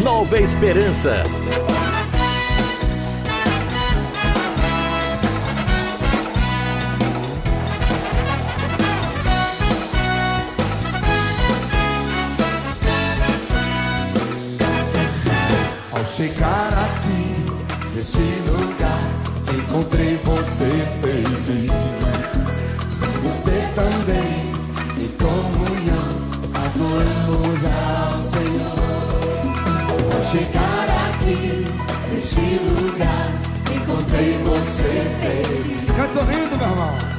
Nova Esperança. Cante sorrindo, meu irmão. Com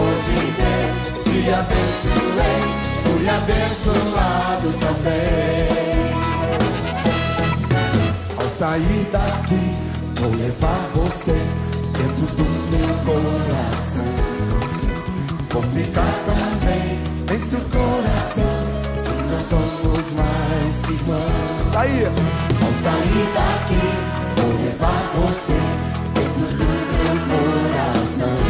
amor de Deus, te abençoei, fui abençoado também. Ao sair daqui, vou levar você dentro do meu coração. Vou ficar também em seu coração, se nós somos mais que irmãos. Aí. Ao sair daqui, vou levar você dentro do meu coração.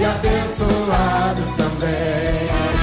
fui abençoado também.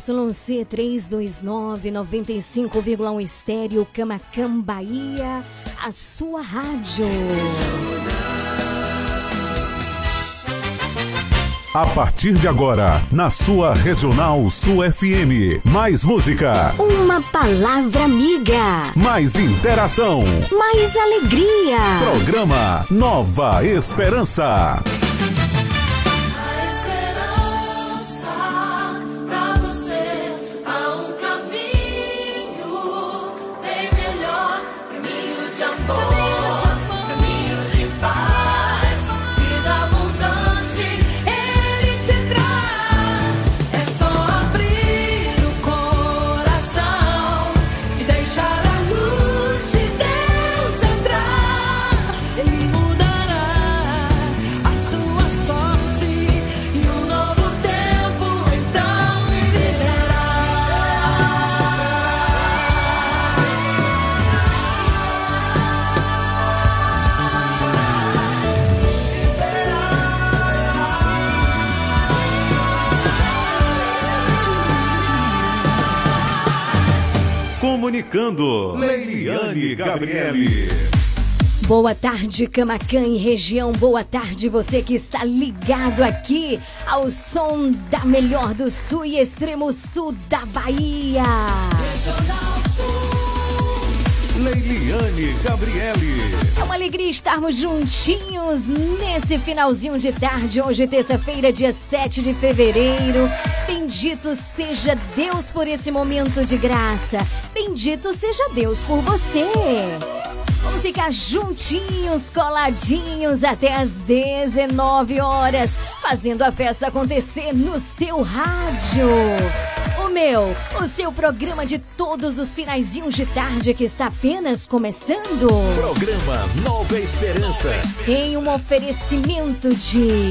ZYC 329 95,1 estéreo Camacan Bahia, a sua rádio. A partir de agora, na sua Regional Sul FM. Mais música, Uma palavra amiga, mais interação. mais alegria. Programa Nova Esperança. Comunicando, Leiliane Gabriele. Boa tarde, Camacan e região. Boa tarde, você que está ligado aqui ao som da melhor do sul e extremo sul da Bahia. Leiliane Gabriele. É uma alegria estarmos juntinhos nesse finalzinho de tarde, hoje, terça-feira, dia 7 de fevereiro. Bendito seja Deus por esse momento de graça. Bendito seja Deus por você. Vamos ficar juntinhos, coladinhos até as 19 horas, fazendo a festa acontecer no seu rádio. O meu, o seu programa de todos os finaizinhos de tarde que está apenas começando. Programa Nova Esperança. Tem um oferecimento de.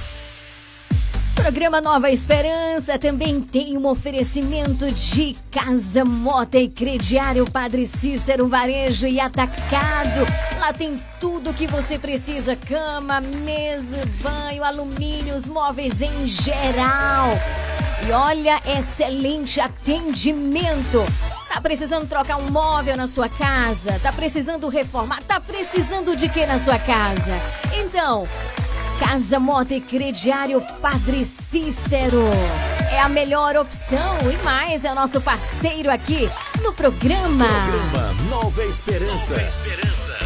Programa Nova Esperança também tem um oferecimento de Casa Mota e Crediário Padre Cícero Varejo e Atacado. Lá tem tudo que você precisa: cama, mesa, banho, alumínios, móveis em geral. E olha, excelente atendimento. Tá precisando trocar um móvel na sua casa? Tá precisando reformar? Tá precisando de que na sua casa? Então, Casa Mota e Crediário Padre Cícero. É a melhor opção e mais, é o nosso parceiro aqui no programa. Programa Nova Esperança. Nova Esperança.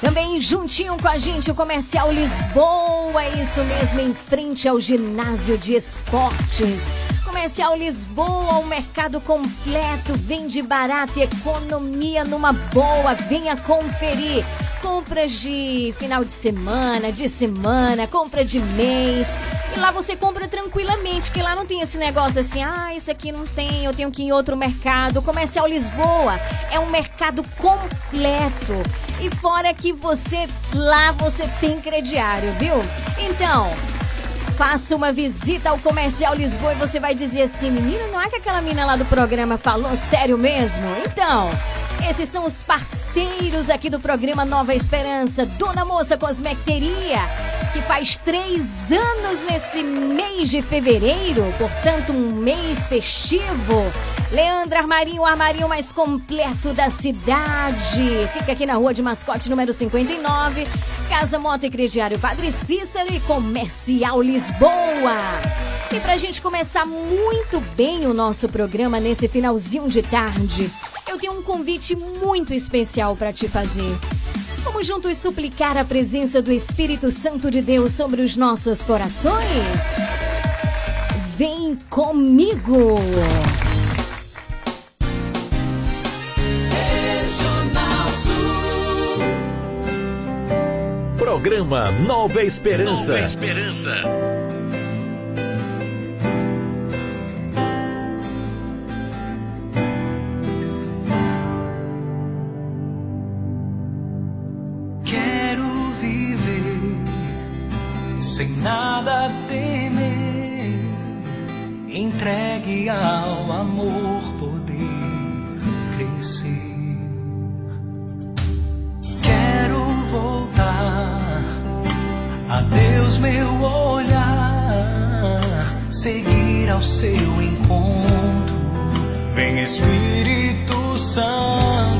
Também juntinho com a gente o Comercial Lisboa, é isso mesmo, em frente ao ginásio de esportes. Comercial Lisboa, um mercado completo, vende barato e economia numa boa. Venha conferir. Compras de final de semana, de semana, compra de mês. E lá você compra tranquilamente, que lá não tem esse negócio assim, ah, isso aqui não tem, eu tenho que ir em outro mercado. Comercial Lisboa é um mercado completo. E fora que você, lá você tem crediário, viu? Então, Faça uma visita ao Comercial Lisboa e você vai dizer assim: menina, não é que aquela menina lá do programa falou sério mesmo? Então, esses são os parceiros aqui do programa Nova Esperança, Dona Moça Cosmecteria, que faz três anos nesse mês de fevereiro, portanto, um mês festivo. Leandro Armarinho, o armarinho mais completo da cidade. Fica aqui na rua de mascote número 59. Casa Moto e Crediário Padre Cícero e Comercial Lisboa. E pra gente começar muito bem o nosso programa nesse finalzinho de tarde, tenho um convite muito especial para te fazer. Vamos juntos suplicar a presença do Espírito Santo de Deus sobre os nossos corações? Vem comigo! Programa Nova Esperança. Nova Esperança. Ao amor poder crescer. Quero voltar a Deus meu olhar, seguir ao seu encontro. Vem Espírito Santo.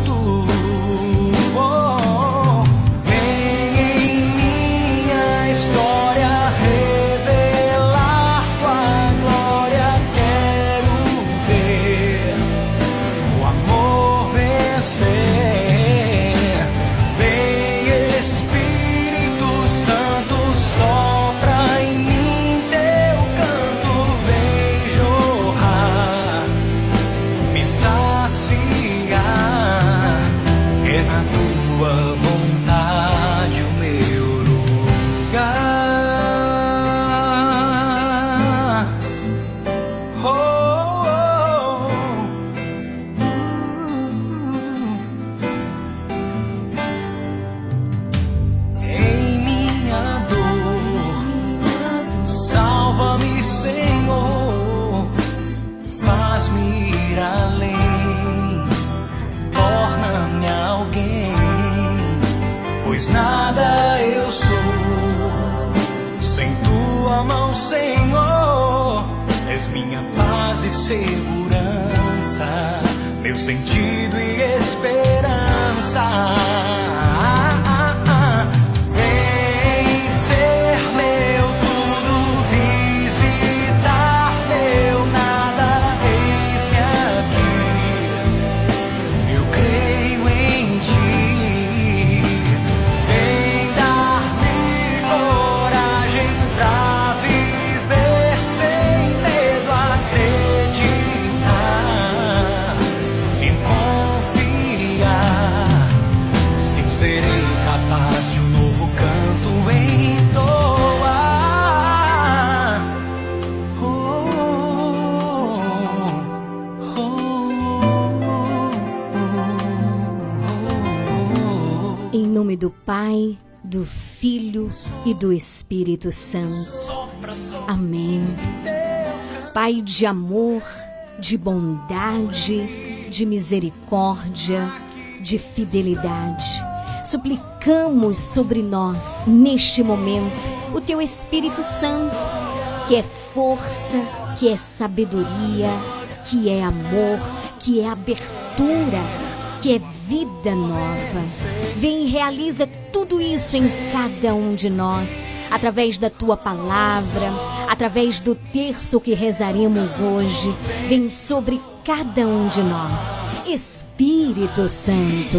Sentido e esperança. Vem Pai, do Filho e do Espírito Santo. Amém. Pai de amor, de bondade, de misericórdia, de fidelidade. Suplicamos sobre nós, neste momento, o teu Espírito Santo, que é força, que é sabedoria, que é amor, que é abertura, que é vida nova. Vem e realiza tudo isso em cada um de nós, através da tua palavra, através do terço que rezaremos hoje. Vem sobre cada um de nós, Espírito Santo.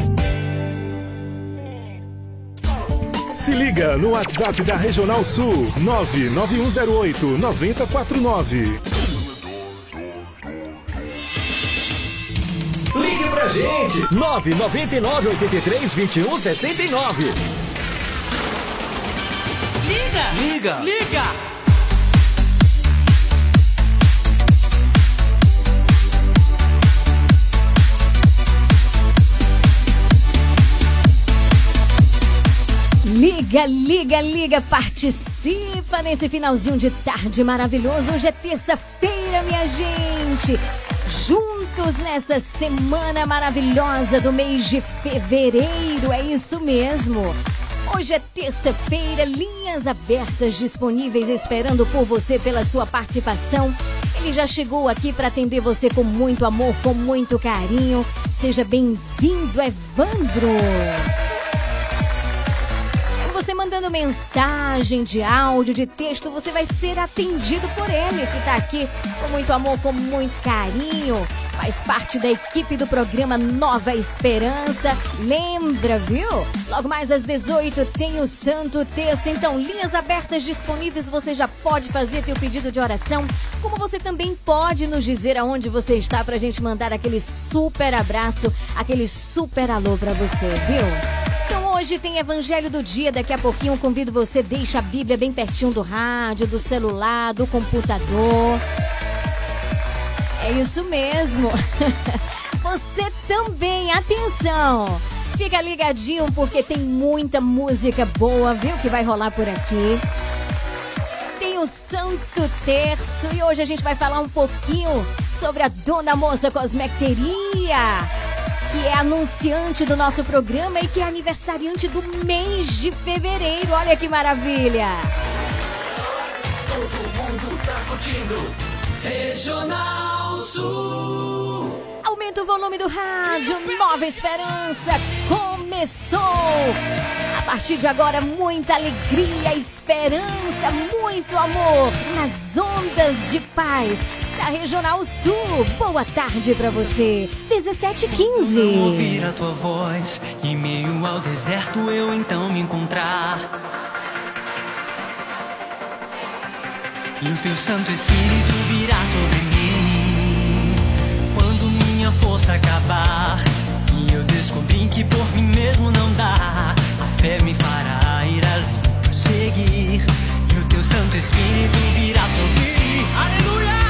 Se liga no WhatsApp da Regional Sul 99108 9049. Ligue pra gente! 999 83 21 69. Liga! Liga! Liga! Liga, liga, liga, participa nesse finalzinho de tarde maravilhoso. Hoje é terça-feira, minha gente. Juntos nessa semana maravilhosa do mês de fevereiro, é isso mesmo. Hoje é terça-feira, linhas abertas disponíveis esperando por você pela sua participação. Ele já chegou aqui para atender você com muito amor, com muito carinho. Seja bem-vindo, Evandro. Você mandando mensagem de áudio, de texto, você vai ser atendido por ele, que está aqui com muito amor, com muito carinho. faz parte da equipe do programa Nova Esperança. Lembra, viu? Logo mais às 18 tem o Santo Terço. Então, linhas abertas disponíveis, você já pode fazer teu pedido de oração, como você também pode nos dizer aonde você está pra gente mandar aquele super abraço, aquele super alô pra você, viu? Hoje tem Evangelho do Dia, daqui a pouquinho eu convido você, deixa a Bíblia bem pertinho do rádio, do celular, do computador. É isso mesmo. Você também, atenção! Fica ligadinho porque tem muita música boa, viu? Que vai rolar por aqui. Tem o Santo Terço e hoje a gente vai falar um pouquinho sobre a Dona Moça Cosmecteria, que é anunciante do nosso programa e que é aniversariante do mês de fevereiro. Olha que maravilha! Todo mundo tá curtindo. Regional Sul. Aumenta o volume do rádio. Nova Esperança começou. A partir de agora, muita alegria, esperança, muito amor nas ondas de paz da Regional Sul. Boa tarde para você. 1715. Não ouvir a tua voz, em meio ao deserto eu então me encontrar. E o teu Santo Espírito virá sobre mim. Quando minha força acabar, e eu descobri que por mim mesmo não dá, a fé me fará ir além, prosseguir. E o teu Santo Espírito virá sobre mim. Aleluia!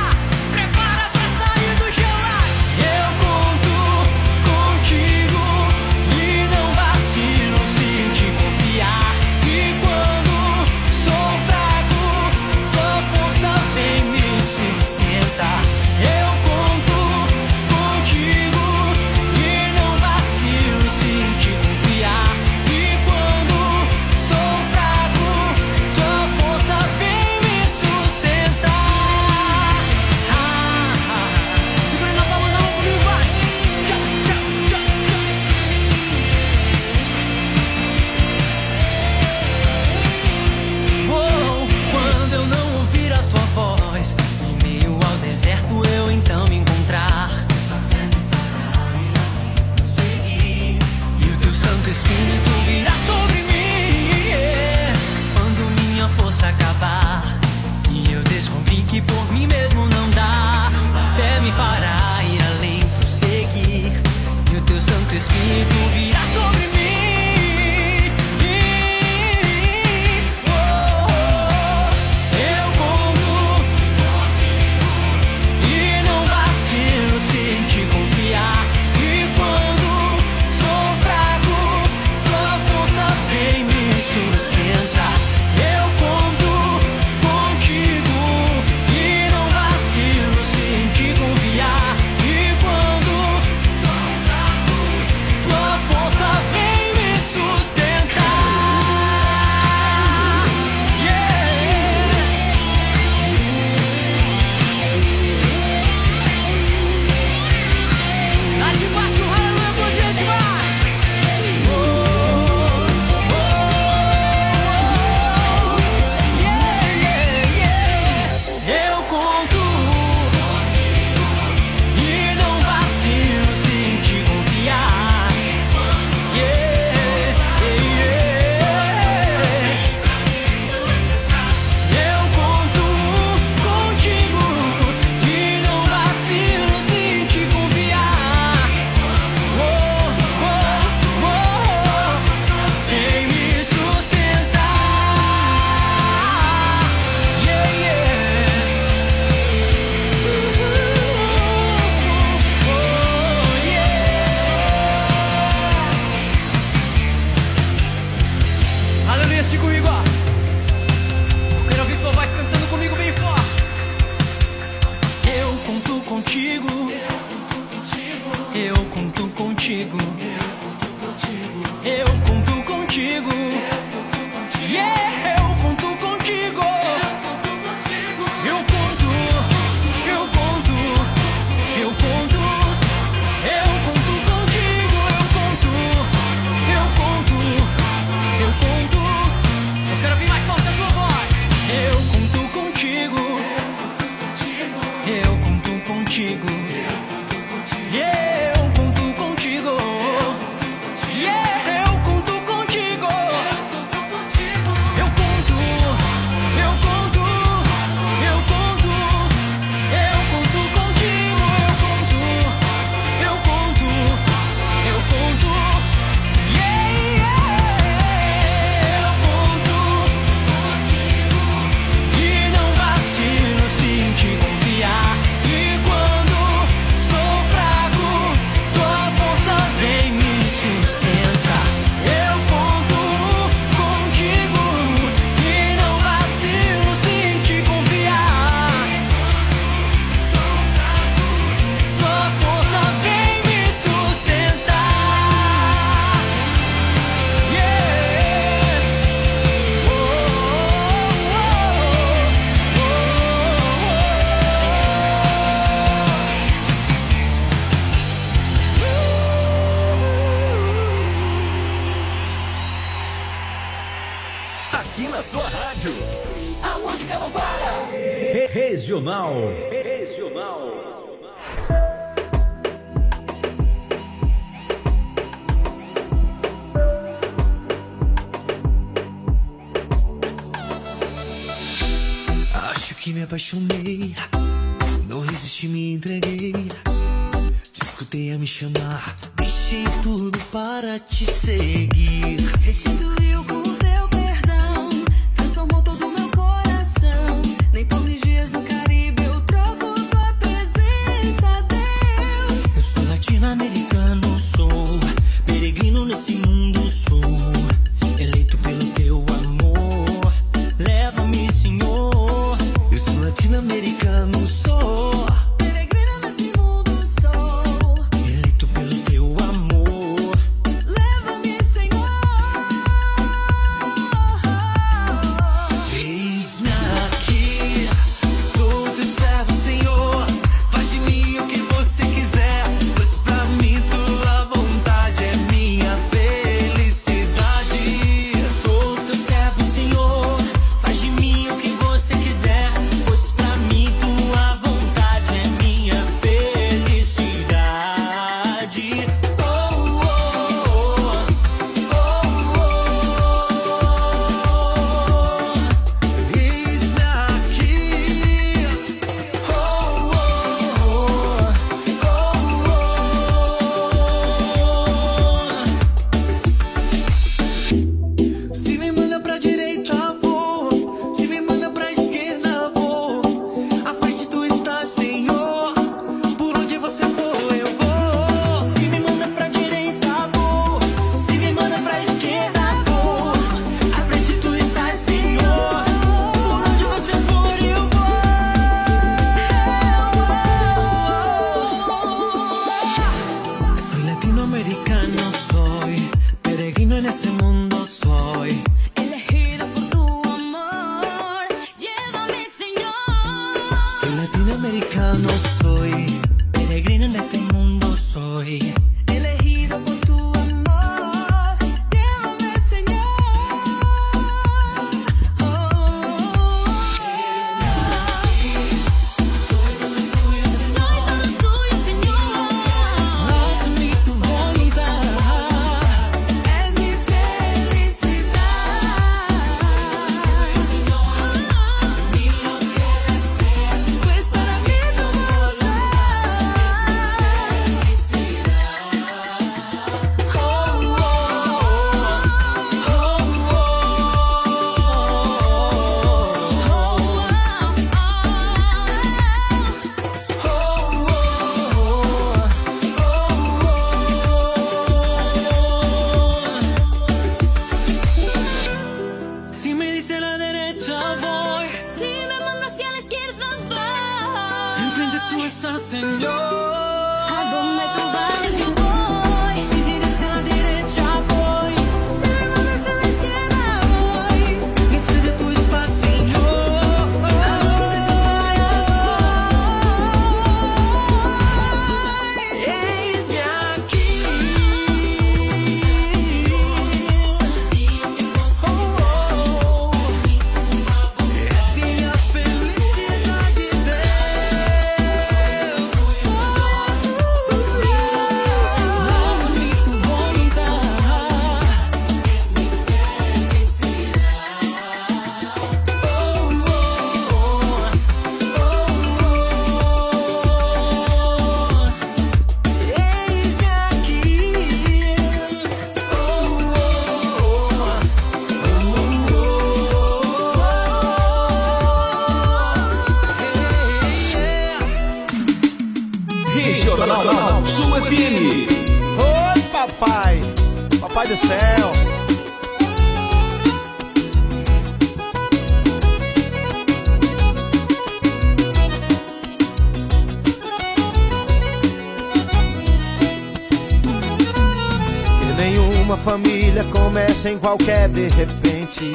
Família começa em qualquer de repente.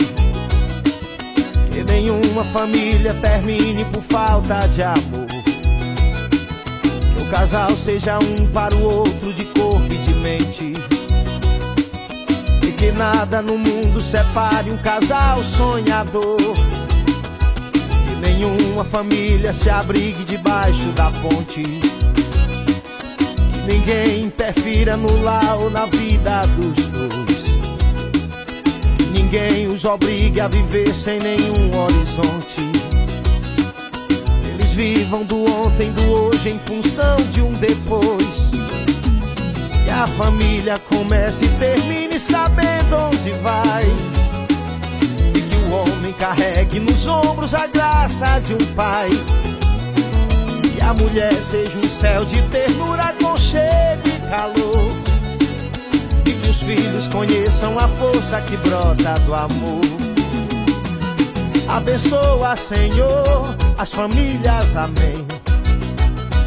Que nenhuma família termine por falta de amor. Que o casal seja um para o outro de corpo e de mente. E que nada no mundo separe um casal sonhador. Que nenhuma família se abrigue debaixo da ponte. Ninguém interfira no lar ou na vida dos dois. Ninguém os obrigue a viver sem nenhum horizonte. Eles vivam do ontem, do hoje em função de um depois. Que a família comece e termine sabendo onde vai. E que o homem carregue nos ombros a graça de um pai. Que a mulher seja um céu de ternura, calor. E que os filhos conheçam a força que brota do amor. Abençoa, Senhor, as famílias, amém.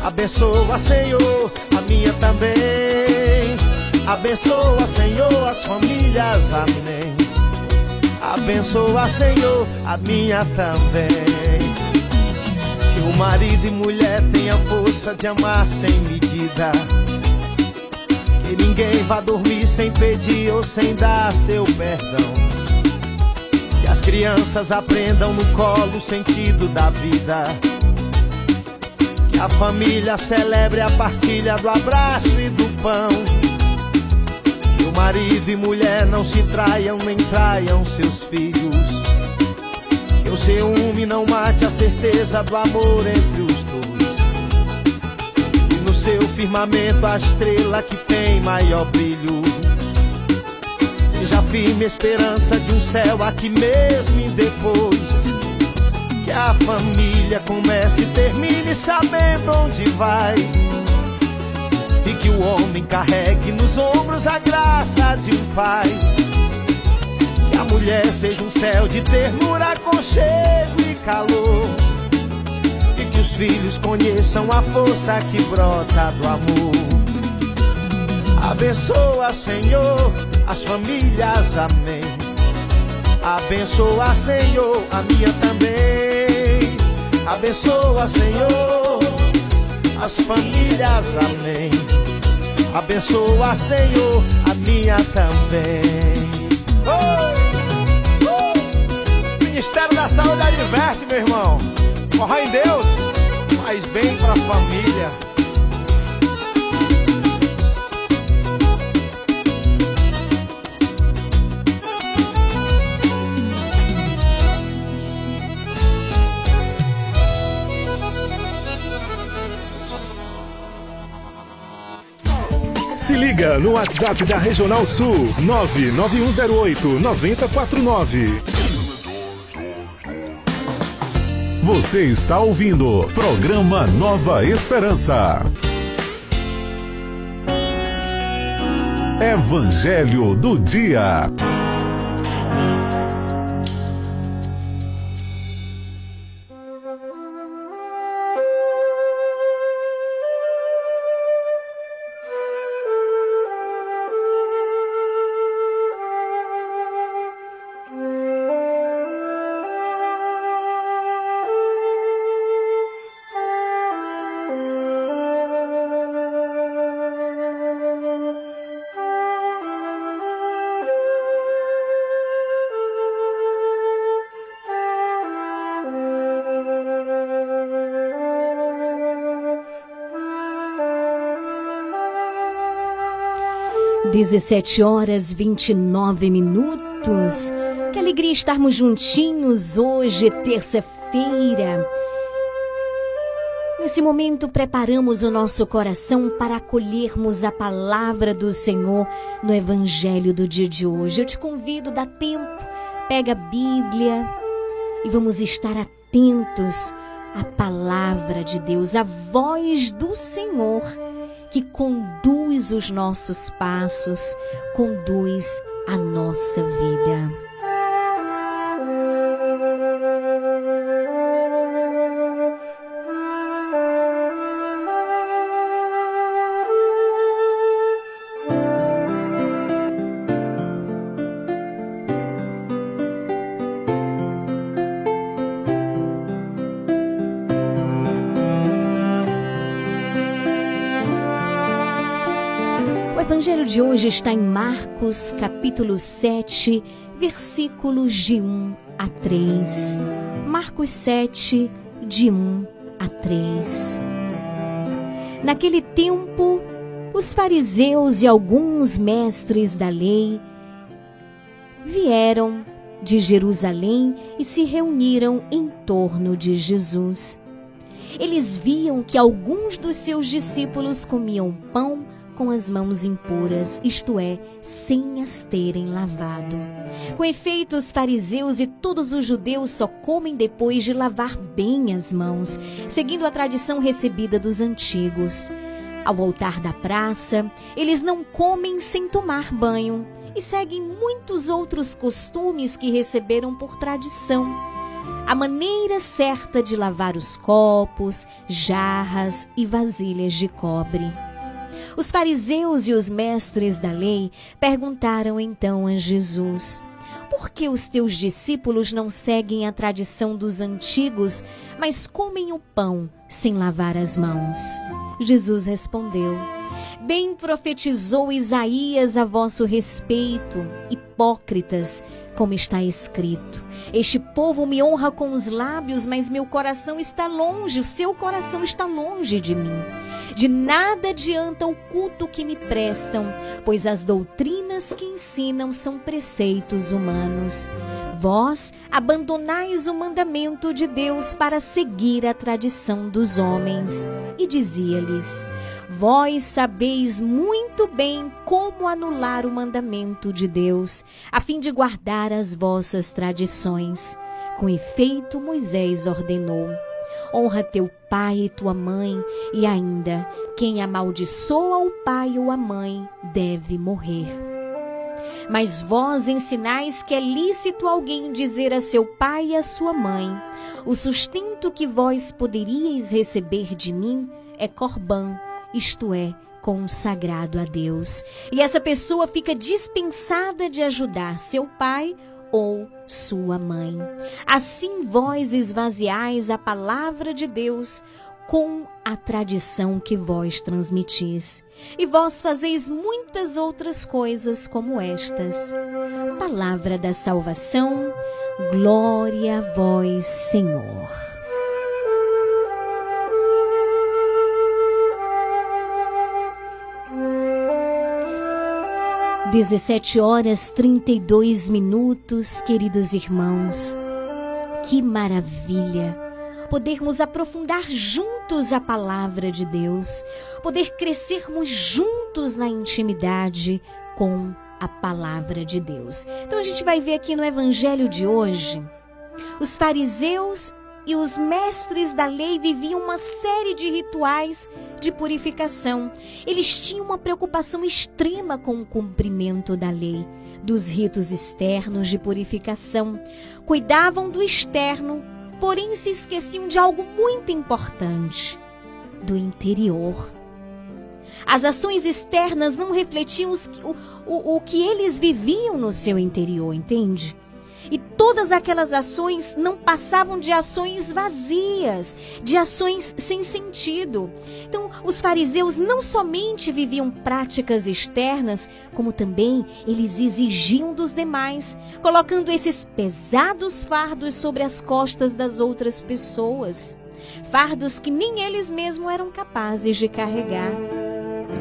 Abençoa, Senhor, a minha também. Abençoa, Senhor, as famílias, amém. Abençoa, Senhor, a minha também. Que o marido e mulher tenham força de amar sem medida. Que ninguém vá dormir sem pedir ou sem dar seu perdão. Que as crianças aprendam no colo o sentido da vida. Que a família celebre a partilha do abraço e do pão. Que o marido e mulher não se traiam nem traiam seus filhos. Que o ciúme não mate a certeza do amor entre os dois. E no seu firmamento a estrela que maior brilho. Seja firme esperança de um céu aqui mesmo e depois. Que a família comece e termine sabendo onde vai. E que o homem carregue nos ombros a graça de um pai. Que a mulher seja um céu de ternura, aconchego e calor. E que os filhos conheçam a força que brota do amor. Abençoa, Senhor, as famílias, amém. Abençoa, Senhor, a minha também. Abençoa, Senhor, as famílias, amém. Abençoa, Senhor, a minha também. Oh! Oh! Ministério da Saúde adverte, meu irmão. Corra em Deus, faz bem pra família. Se liga no WhatsApp da Regional Sul 99108 9049. Você está ouvindo programa Nova Esperança. Evangelho do Dia. Dezessete horas 29 minutos. Que alegria estarmos juntinhos hoje, terça-feira. Nesse momento, preparamos o nosso coração para acolhermos a palavra do Senhor no Evangelho do dia de hoje. Eu te convido, dá tempo, pega a Bíblia e vamos estar atentos a palavra de Deus, a voz do Senhor que conduz os nossos passos, conduz a nossa vida. Hoje está em Marcos, capítulo 7, versículos de 1 a 3. Marcos 7, de 1 a 3. Naquele tempo, os fariseus e alguns mestres da lei vieram de Jerusalém e se reuniram em torno de Jesus. Eles viam que alguns dos seus discípulos comiam pão com as mãos impuras, isto é, sem as terem lavado. Com efeito, os fariseus e todos os judeus só comem depois de lavar bem as mãos, seguindo a tradição recebida dos antigos. Ao voltar da praça, eles não comem sem tomar banho e seguem muitos outros costumes que receberam por tradição. A maneira certa de lavar os copos, jarras e vasilhas de cobre. Os fariseus e os mestres da lei perguntaram então a Jesus: Por que os teus discípulos não seguem a tradição dos antigos, mas comem o pão sem lavar as mãos? Jesus respondeu: Bem profetizou Isaías a vosso respeito, hipócritas, como está escrito. Este povo me honra com os lábios, mas meu coração está longe, o seu coração está longe de mim. De nada adianta o culto que me prestam, pois as doutrinas que ensinam são preceitos humanos. Vós abandonais o mandamento de Deus para seguir a tradição dos homens. E dizia-lhes: Vós sabeis muito bem como anular o mandamento de Deus, a fim de guardar as vossas tradições. Com efeito, Moisés ordenou: Honra teu pai e tua mãe, e ainda quem amaldiçoa o pai ou a mãe deve morrer. Mas vós ensinais que é lícito alguém dizer a seu pai e a sua mãe: O sustento que vós poderíeis receber de mim é corbã, isto é, consagrado a Deus. E essa pessoa fica dispensada de ajudar seu pai ou sua mãe. Assim vós esvaziais a palavra de Deus com a tradição que vós transmitis. E vós fazeis muitas outras coisas como estas. Palavra da salvação, glória a vós, Senhor. 17 horas 32 minutos, queridos irmãos. Que maravilha podermos aprofundar juntos a palavra de Deus, poder crescermos juntos na intimidade com a palavra de Deus. Então a gente vai ver aqui no evangelho de hoje, os fariseus e os mestres da lei viviam uma série de rituais de purificação. Eles tinham uma preocupação extrema com o cumprimento da lei, dos ritos externos de purificação. Cuidavam do externo, porém se esqueciam de algo muito importante: do interior. As ações externas não refletiam o, o, o que eles viviam no seu interior, entende? E todas aquelas ações não passavam de ações vazias, de ações sem sentido. Então, os fariseus não somente viviam práticas externas, como também eles exigiam dos demais, colocando esses pesados fardos sobre as costas das outras pessoas. Fardos que nem eles mesmos eram capazes de carregar.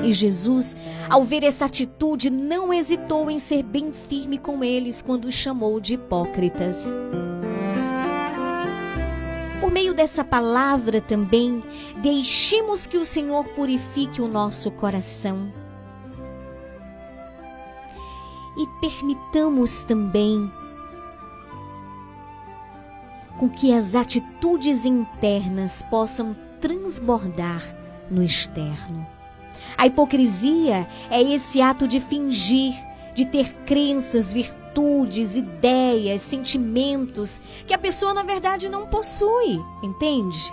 E Jesus, ao ver essa atitude, não hesitou em ser bem firme com eles quando os chamou de hipócritas. Por meio dessa palavra também, deixemos que o Senhor purifique o nosso coração. E permitamos também com que as atitudes internas possam transbordar no externo. A hipocrisia é esse ato de fingir, de ter crenças, virtudes, ideias, sentimentos que a pessoa na verdade não possui, entende?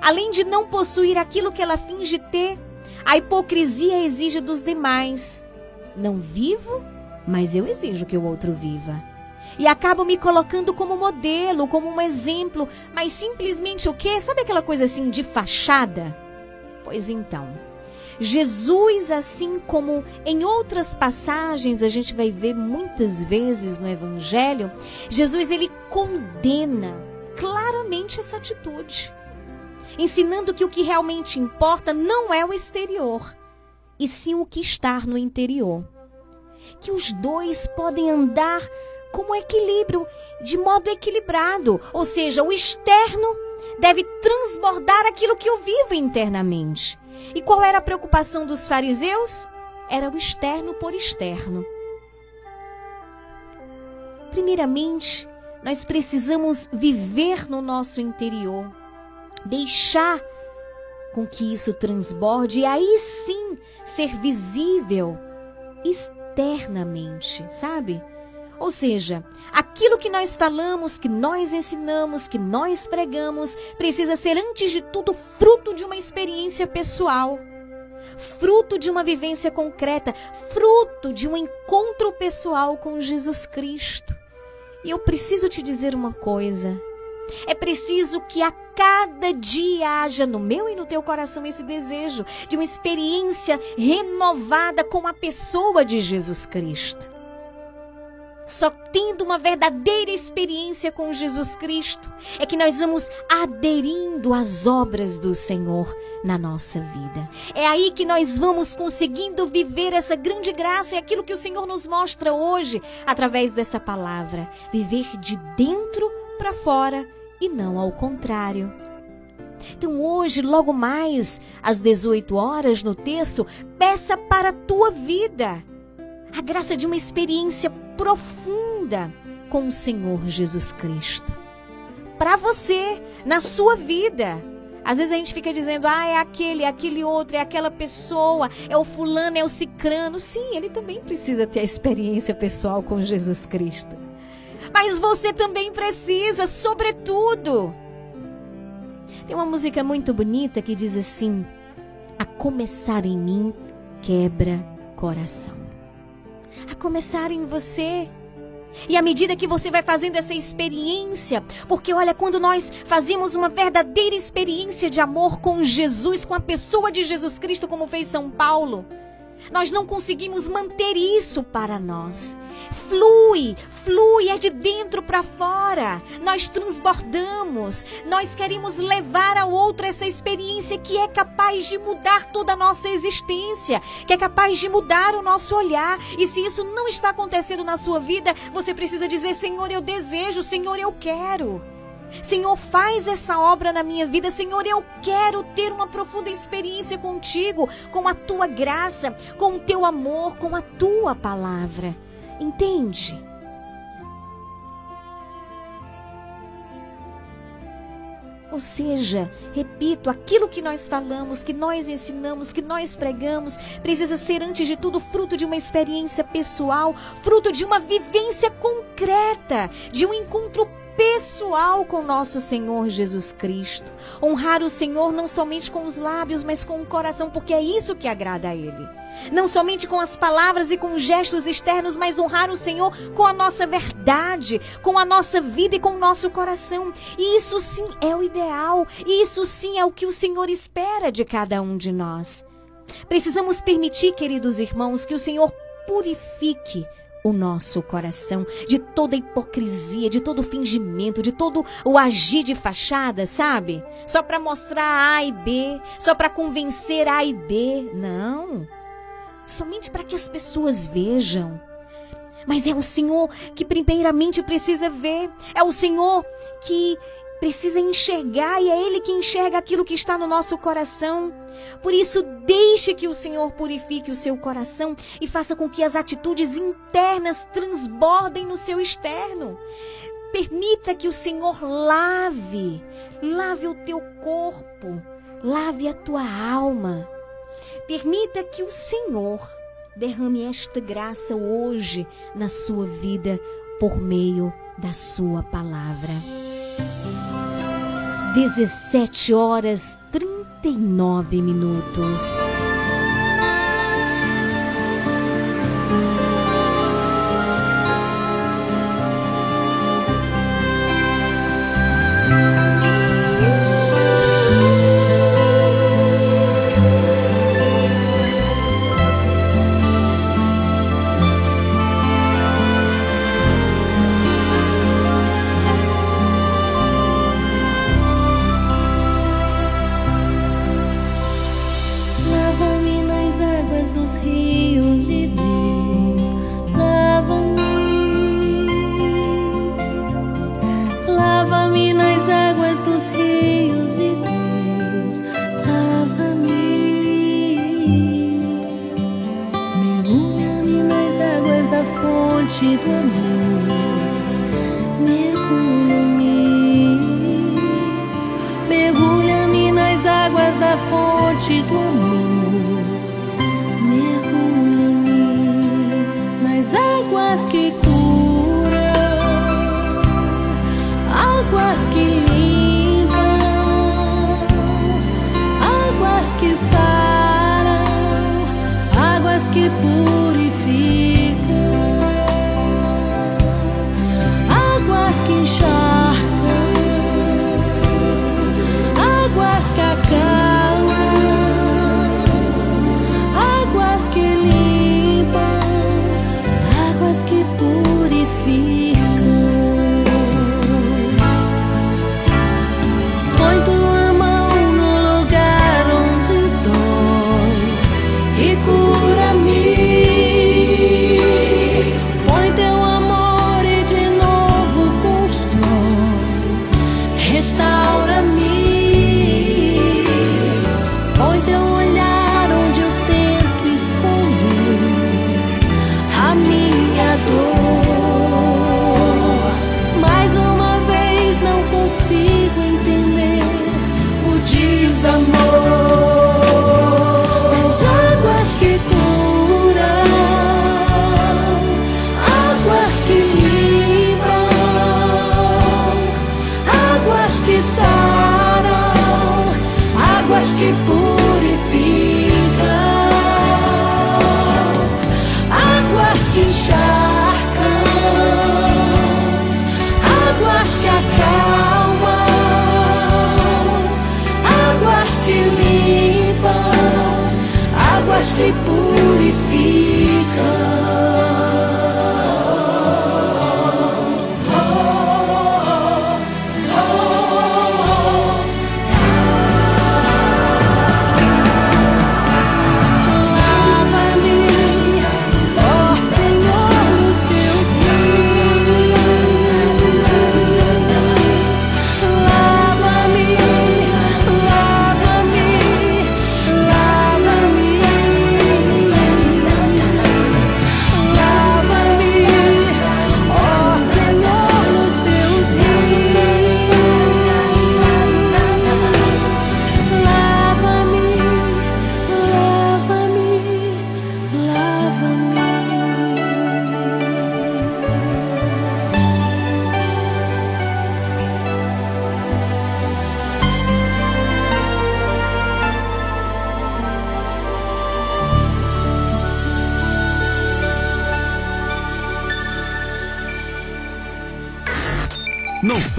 Além de não possuir aquilo que ela finge ter, a hipocrisia exige dos demais. Não vivo, mas eu exijo que o outro viva. E acabo me colocando como modelo, como um exemplo, mas simplesmente o quê? Sabe aquela coisa assim de fachada? Pois então, Jesus, assim como em outras passagens a gente vai ver muitas vezes no Evangelho, Jesus ele condena claramente essa atitude, ensinando que o que realmente importa não é o exterior, e sim o que está no interior. Que os dois podem andar como equilíbrio, de modo equilibrado, ou seja, o externo deve transbordar aquilo que eu vivo internamente. E qual era a preocupação dos fariseus? Era o externo por externo. Primeiramente, nós precisamos viver no nosso interior, deixar com que isso transborde e aí sim ser visível externamente, sabe? Ou seja, aquilo que nós falamos, que nós ensinamos, que nós pregamos, precisa ser, antes de tudo, fruto de uma experiência pessoal, fruto de uma vivência concreta, fruto de um encontro pessoal com Jesus Cristo. E eu preciso te dizer uma coisa. É preciso que a cada dia haja no meu e no teu coração esse desejo de uma experiência renovada com a pessoa de Jesus Cristo. Só tendo uma verdadeira experiência com Jesus Cristo é que nós vamos aderindo às obras do Senhor na nossa vida. É aí que nós vamos conseguindo viver essa grande graça e aquilo que o Senhor nos mostra hoje através dessa palavra. Viver de dentro para fora e não ao contrário. Então hoje, logo mais às 18 horas no texto, peça para a tua vida a graça de uma experiência profunda com o Senhor Jesus Cristo. Para você, na sua vida. Às vezes a gente fica dizendo, ah, é aquele, é aquele outro, é aquela pessoa, é o fulano, é o cicrano. Sim, ele também precisa ter a experiência pessoal com Jesus Cristo. Mas você também precisa, sobretudo. Tem uma música muito bonita que diz assim: A começar em mim quebra coração a começar em você. E à medida que você vai fazendo essa experiência, porque olha, quando nós fazemos uma verdadeira experiência de amor com Jesus, com a pessoa de Jesus Cristo, como fez São Paulo, nós não conseguimos manter isso para nós. Flui, flui, é de dentro para fora. Nós transbordamos, nós queremos levar ao outro essa experiência que é capaz de mudar toda a nossa existência, que é capaz de mudar o nosso olhar. E se isso não está acontecendo na sua vida, você precisa dizer: Senhor, eu desejo, Senhor, eu quero. Senhor, faz essa obra na minha vida. Senhor, eu quero ter uma profunda experiência contigo, com a tua graça, com o teu amor, com a tua palavra. Entende? Ou seja, repito, aquilo que nós falamos, que nós ensinamos, que nós pregamos, precisa ser, antes de tudo, fruto de uma experiência pessoal, fruto de uma vivência concreta, de um encontro pessoal com nosso Senhor Jesus Cristo. Honrar o Senhor não somente com os lábios, mas com o coração, porque é isso que agrada a Ele. Não somente com as palavras e com gestos externos, mas honrar o Senhor com a nossa verdade, com a nossa vida e com o nosso coração. E isso sim é o ideal, e isso sim é o que o Senhor espera de cada um de nós. Precisamos permitir, queridos irmãos, que o Senhor purifique o nosso coração de toda hipocrisia, de todo fingimento, de todo o agir de fachada, sabe? Só para mostrar A e B, só para convencer A e B. Não. Somente para que as pessoas vejam. Mas é o Senhor que primeiramente precisa ver. É o Senhor que precisa enxergar e é Ele que enxerga aquilo que está no nosso coração. Por isso, deixe que o Senhor purifique o seu coração e faça com que as atitudes internas transbordem no seu externo. Permita que o Senhor lave, lave o teu corpo, lave a tua alma. Permita que o Senhor derrame esta graça hoje na sua vida por meio da sua palavra. 17 horas 39 minutos.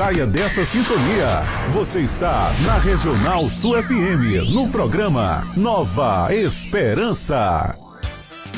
Saia dessa sintonia. Você está na Regional Sul FM, no programa Nova Esperança.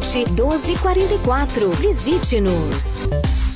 1244. Visite-nos.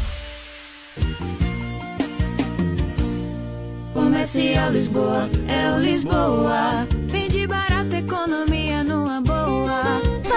Comercial Lisboa, é o Lisboa. Vende barato, economia.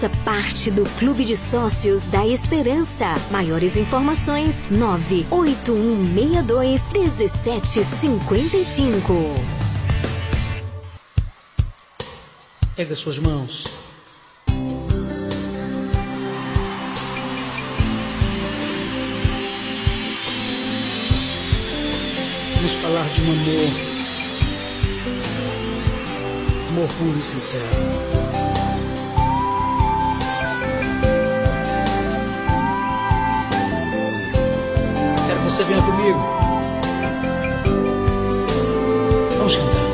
Faça parte do Clube de Sócios da Esperança. Maiores informações: 98162 1755. Pega suas mãos. Vamos falar de um amor. Amor puro e sincero. Você venha comigo. Vamos cantar.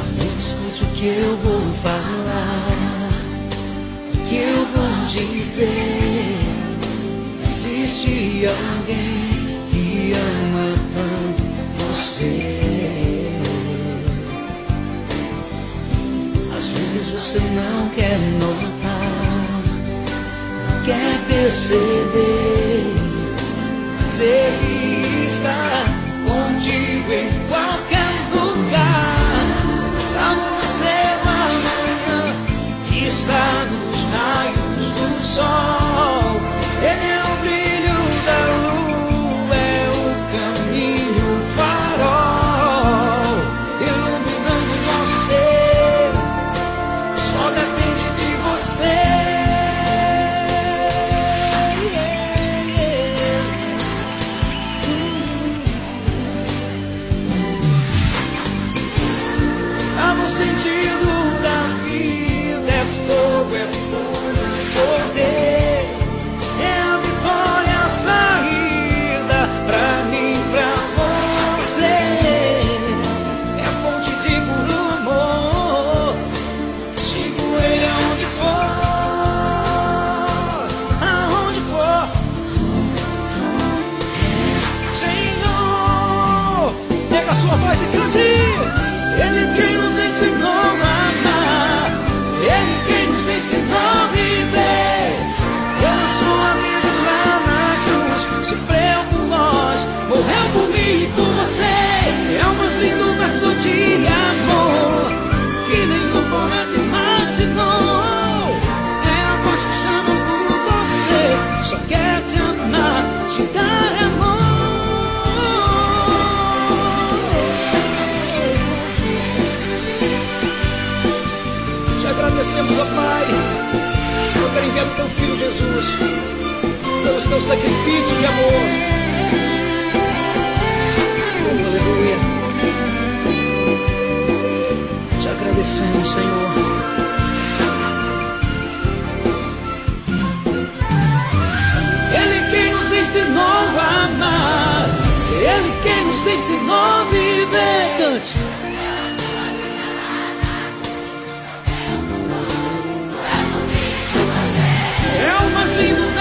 Amigo, escute o que eu vou falar, o que eu vou dizer. Quer perceber, Jesus, pelo seu sacrifício de amor. Oh, aleluia. Te agradecemos, Senhor. Ele quem nos ensinou a amar, Ele quem nos ensinou a viver. Cante.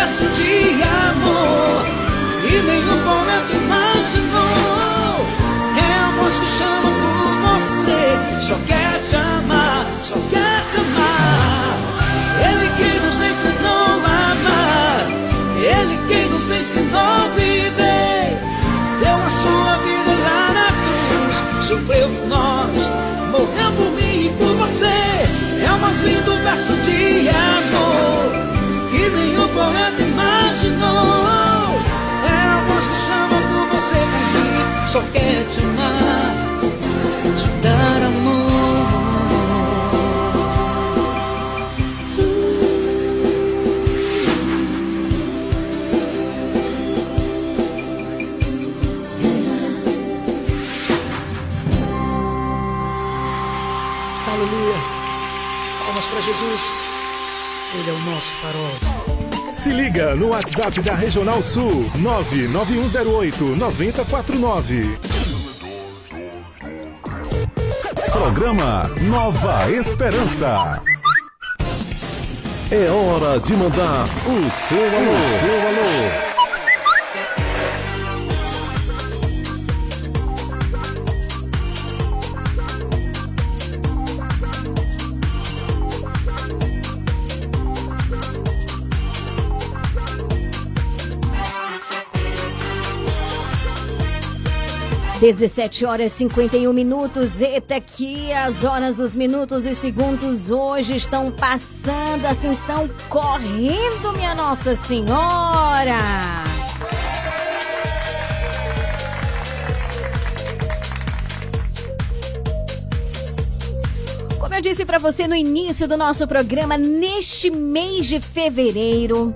Verso de amor. E nenhum poeta imaginou. É a voz que chama por você. Só quer te amar, só quer te amar. Ele que nos ensinou a amar. Ele que nos ensinou só quer te amar, te dar amor. Aleluia. Palmas para Jesus. Ele é o nosso farol. Se liga no WhatsApp da Regional Sul 99108 9049. Programa Nova Esperança. É hora de mandar o seu valor. O seu valor. 17 horas 51 minutos. Eita, aqui as horas, os minutos e os segundos hoje estão passando assim, tão correndo, minha Nossa Senhora! Eu disse para você no início do nosso programa, neste mês de fevereiro,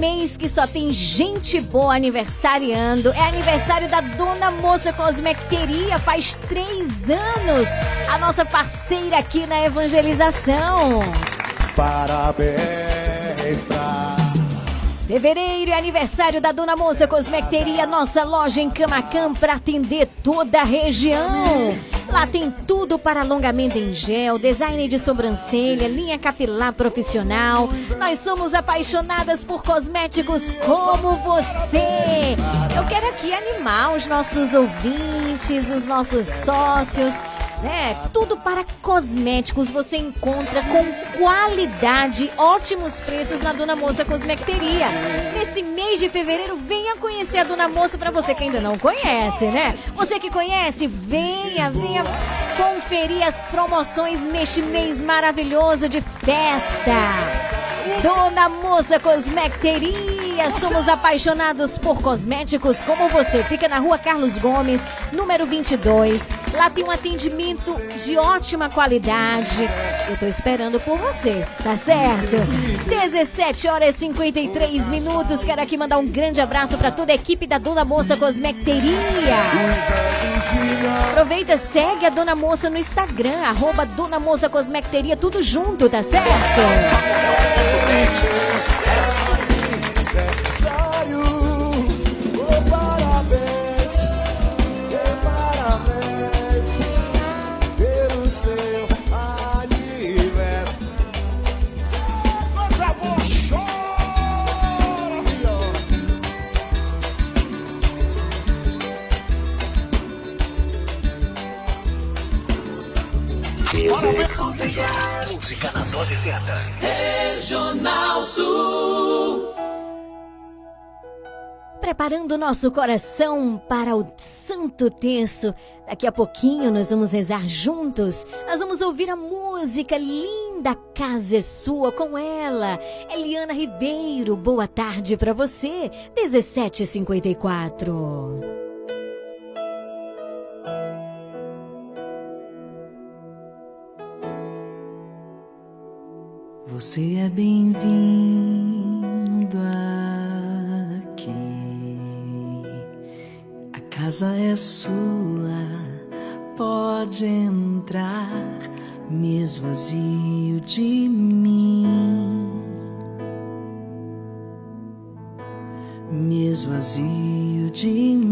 mês que só tem gente boa aniversariando, é aniversário da Dona Moça Cosmecteria, faz três anos, a nossa parceira aqui na evangelização. Parabéns pra Fevereiro é aniversário da Dona Moça Cosmecteria, nossa loja em Camacan para atender toda a região. Lá tem tudo para alongamento em gel, design de sobrancelha, linha capilar profissional. Nós somos apaixonadas por cosméticos como você. Eu quero aqui animar os nossos ouvintes, os nossos sócios. Né? tudo para cosméticos você encontra com qualidade, ótimos preços na Dona Moça Cosmecteria. Nesse mês de fevereiro, venha conhecer a Dona Moça para você que ainda não conhece, né? Você que conhece, venha, venha conferir as promoções neste mês maravilhoso de festa. Dona Moça Cosmecteria, somos apaixonados por cosméticos como você. Fica na rua Carlos Gomes, número 22. Lá tem um atendimento de ótima qualidade. Eu tô esperando por você, tá certo? 17 horas e 53 minutos. Quero aqui mandar um grande abraço para toda a equipe da Dona Moça Cosmecteria. Aproveita, segue a Dona Moça no Instagram, arroba Dona Moça Cosmecteria, tudo junto, tá certo? Música na dose certa. Regional Sul. Preparando o nosso coração para o Santo Terço. Daqui a pouquinho nós vamos rezar juntos. Nós vamos ouvir a música Linda Casa é Sua com ela, Eliana Ribeiro. Boa tarde para você. 17h54. Você é bem-vindo aqui. A casa é sua, pode entrar, me esvazio de mim. Me esvazio de mim.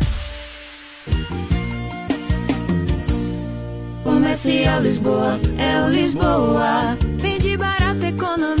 Comercial Lisboa, é o Lisboa. Vende barato, economia.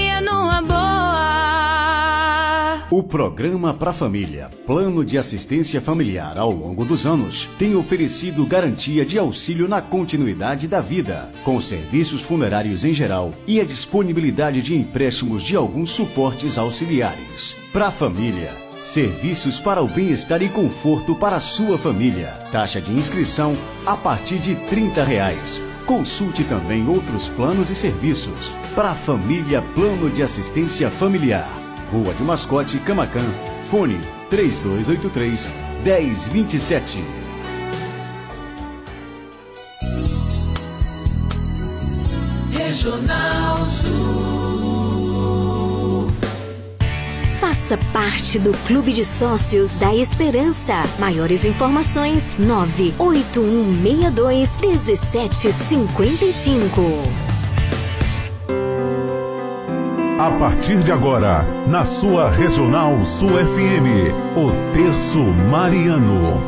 O programa Pra Família, Plano de Assistência Familiar ao longo dos anos, tem oferecido garantia de auxílio na continuidade da vida, com serviços funerários em geral e a disponibilidade de empréstimos de alguns suportes auxiliares. Pra Família, serviços para o bem-estar e conforto para a sua família. Taxa de inscrição a partir de 30 reais. Consulte também outros planos e serviços para a família Plano de Assistência Familiar. Rua de Mascote, Camacan. Fone 3283 1027. Regional Sul. Faça parte do Clube de Sócios da Esperança. Maiores informações: 98162 1755. A partir de agora, na sua Regional Sul FM, o Terço Mariano.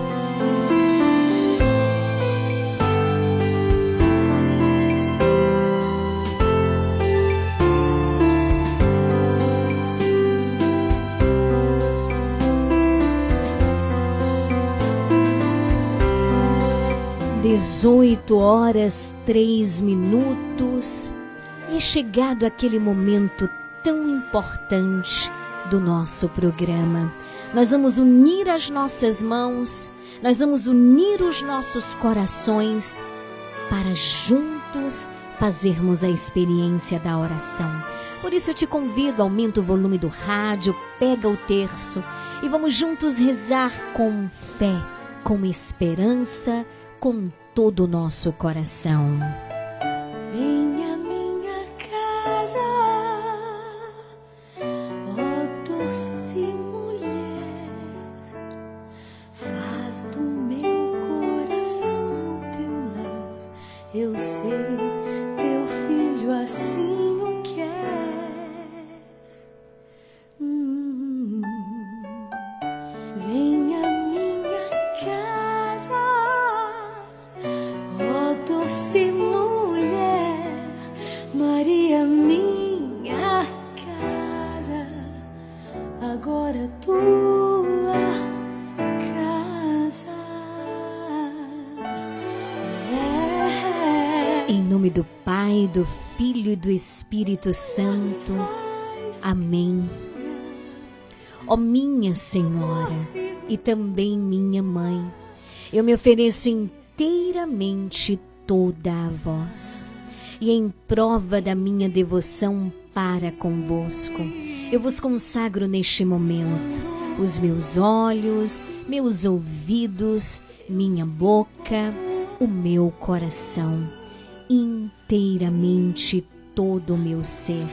Dezoito horas, três minutos. É chegado aquele momento tão importante do nosso programa. Nós vamos unir as nossas mãos, nós vamos unir os nossos corações para juntos fazermos a experiência da oração. Por isso eu te convido, aumenta o volume do rádio, pega o terço e vamos juntos rezar com fé, com esperança, com todo o nosso coração. Maria minha casa, agora tua casa. É. Em nome do Pai, do Filho e do Espírito Santo. Amém. Ó minha Senhora e também minha Mãe, eu me ofereço inteiramente toda a vós. E em prova da minha devoção para convosco, eu vos consagro neste momento os meus olhos, meus ouvidos, minha boca, o meu coração, inteiramente todo o meu ser.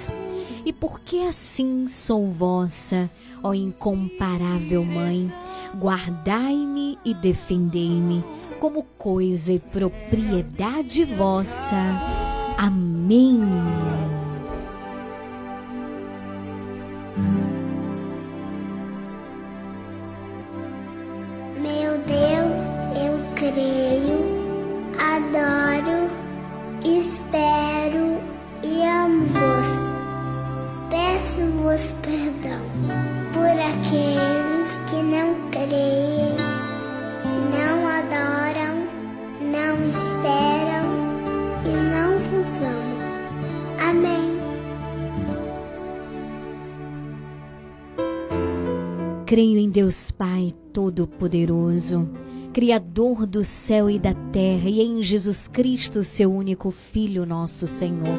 E porque assim sou vossa, ó incomparável Mãe, guardai-me e defendei-me como coisa e propriedade vossa. Amém. Meu Deus, eu creio, adoro, espero e amo-vos. Peço-vos Creio em Deus Pai Todo-Poderoso, Criador do céu e da terra, e em Jesus Cristo, seu único Filho, nosso Senhor,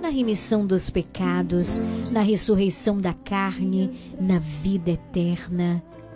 na remissão dos pecados, na ressurreição da carne, na vida eterna.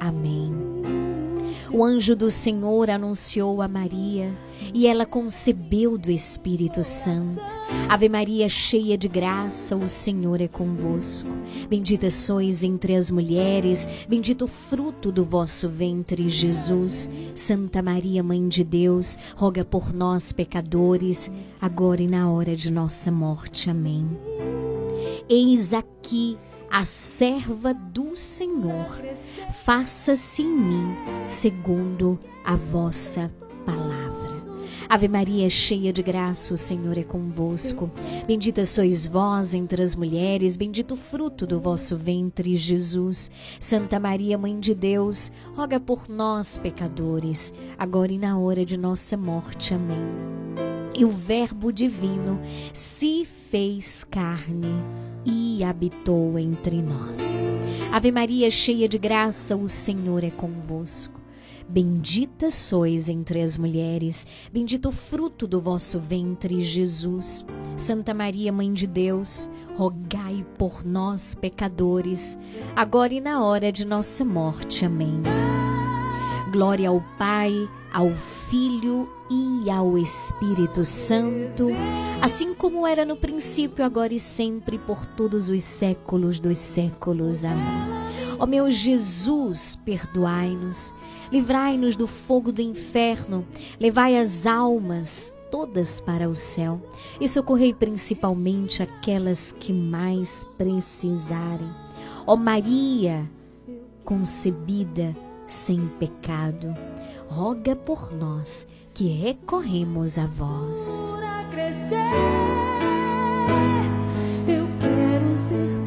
Amém. O anjo do Senhor anunciou a Maria e ela concebeu do Espírito Santo. Ave Maria, cheia de graça, o Senhor é convosco. Bendita sois entre as mulheres, bendito o fruto do vosso ventre, Jesus. Santa Maria, Mãe de Deus, roga por nós, pecadores, agora e na hora de nossa morte. Amém. Eis aqui a serva do Senhor faça-se em mim segundo a vossa palavra. Ave Maria, cheia de graça, o Senhor é convosco. Bendita sois vós entre as mulheres, bendito o fruto do vosso ventre, Jesus. Santa Maria, Mãe de Deus, roga por nós, pecadores, agora e na hora de nossa morte. Amém. E o Verbo divino se fez carne e habitou entre nós. Ave Maria, cheia de graça, o Senhor é convosco. Bendita sois entre as mulheres, bendito o fruto do vosso ventre, Jesus. Santa Maria, Mãe de Deus, rogai por nós, pecadores, agora e na hora de nossa morte. Amém. Glória ao Pai, ao Filho e ao Espírito Santo, assim como era no princípio, agora e sempre, por todos os séculos dos séculos. Amém. Ó meu Jesus, perdoai-nos, livrai-nos do fogo do inferno, levai as almas todas para o céu e socorrei principalmente aquelas que mais precisarem. Ó Maria, concebida sem pecado, roga por nós que recorremos a vós. Eu quero ser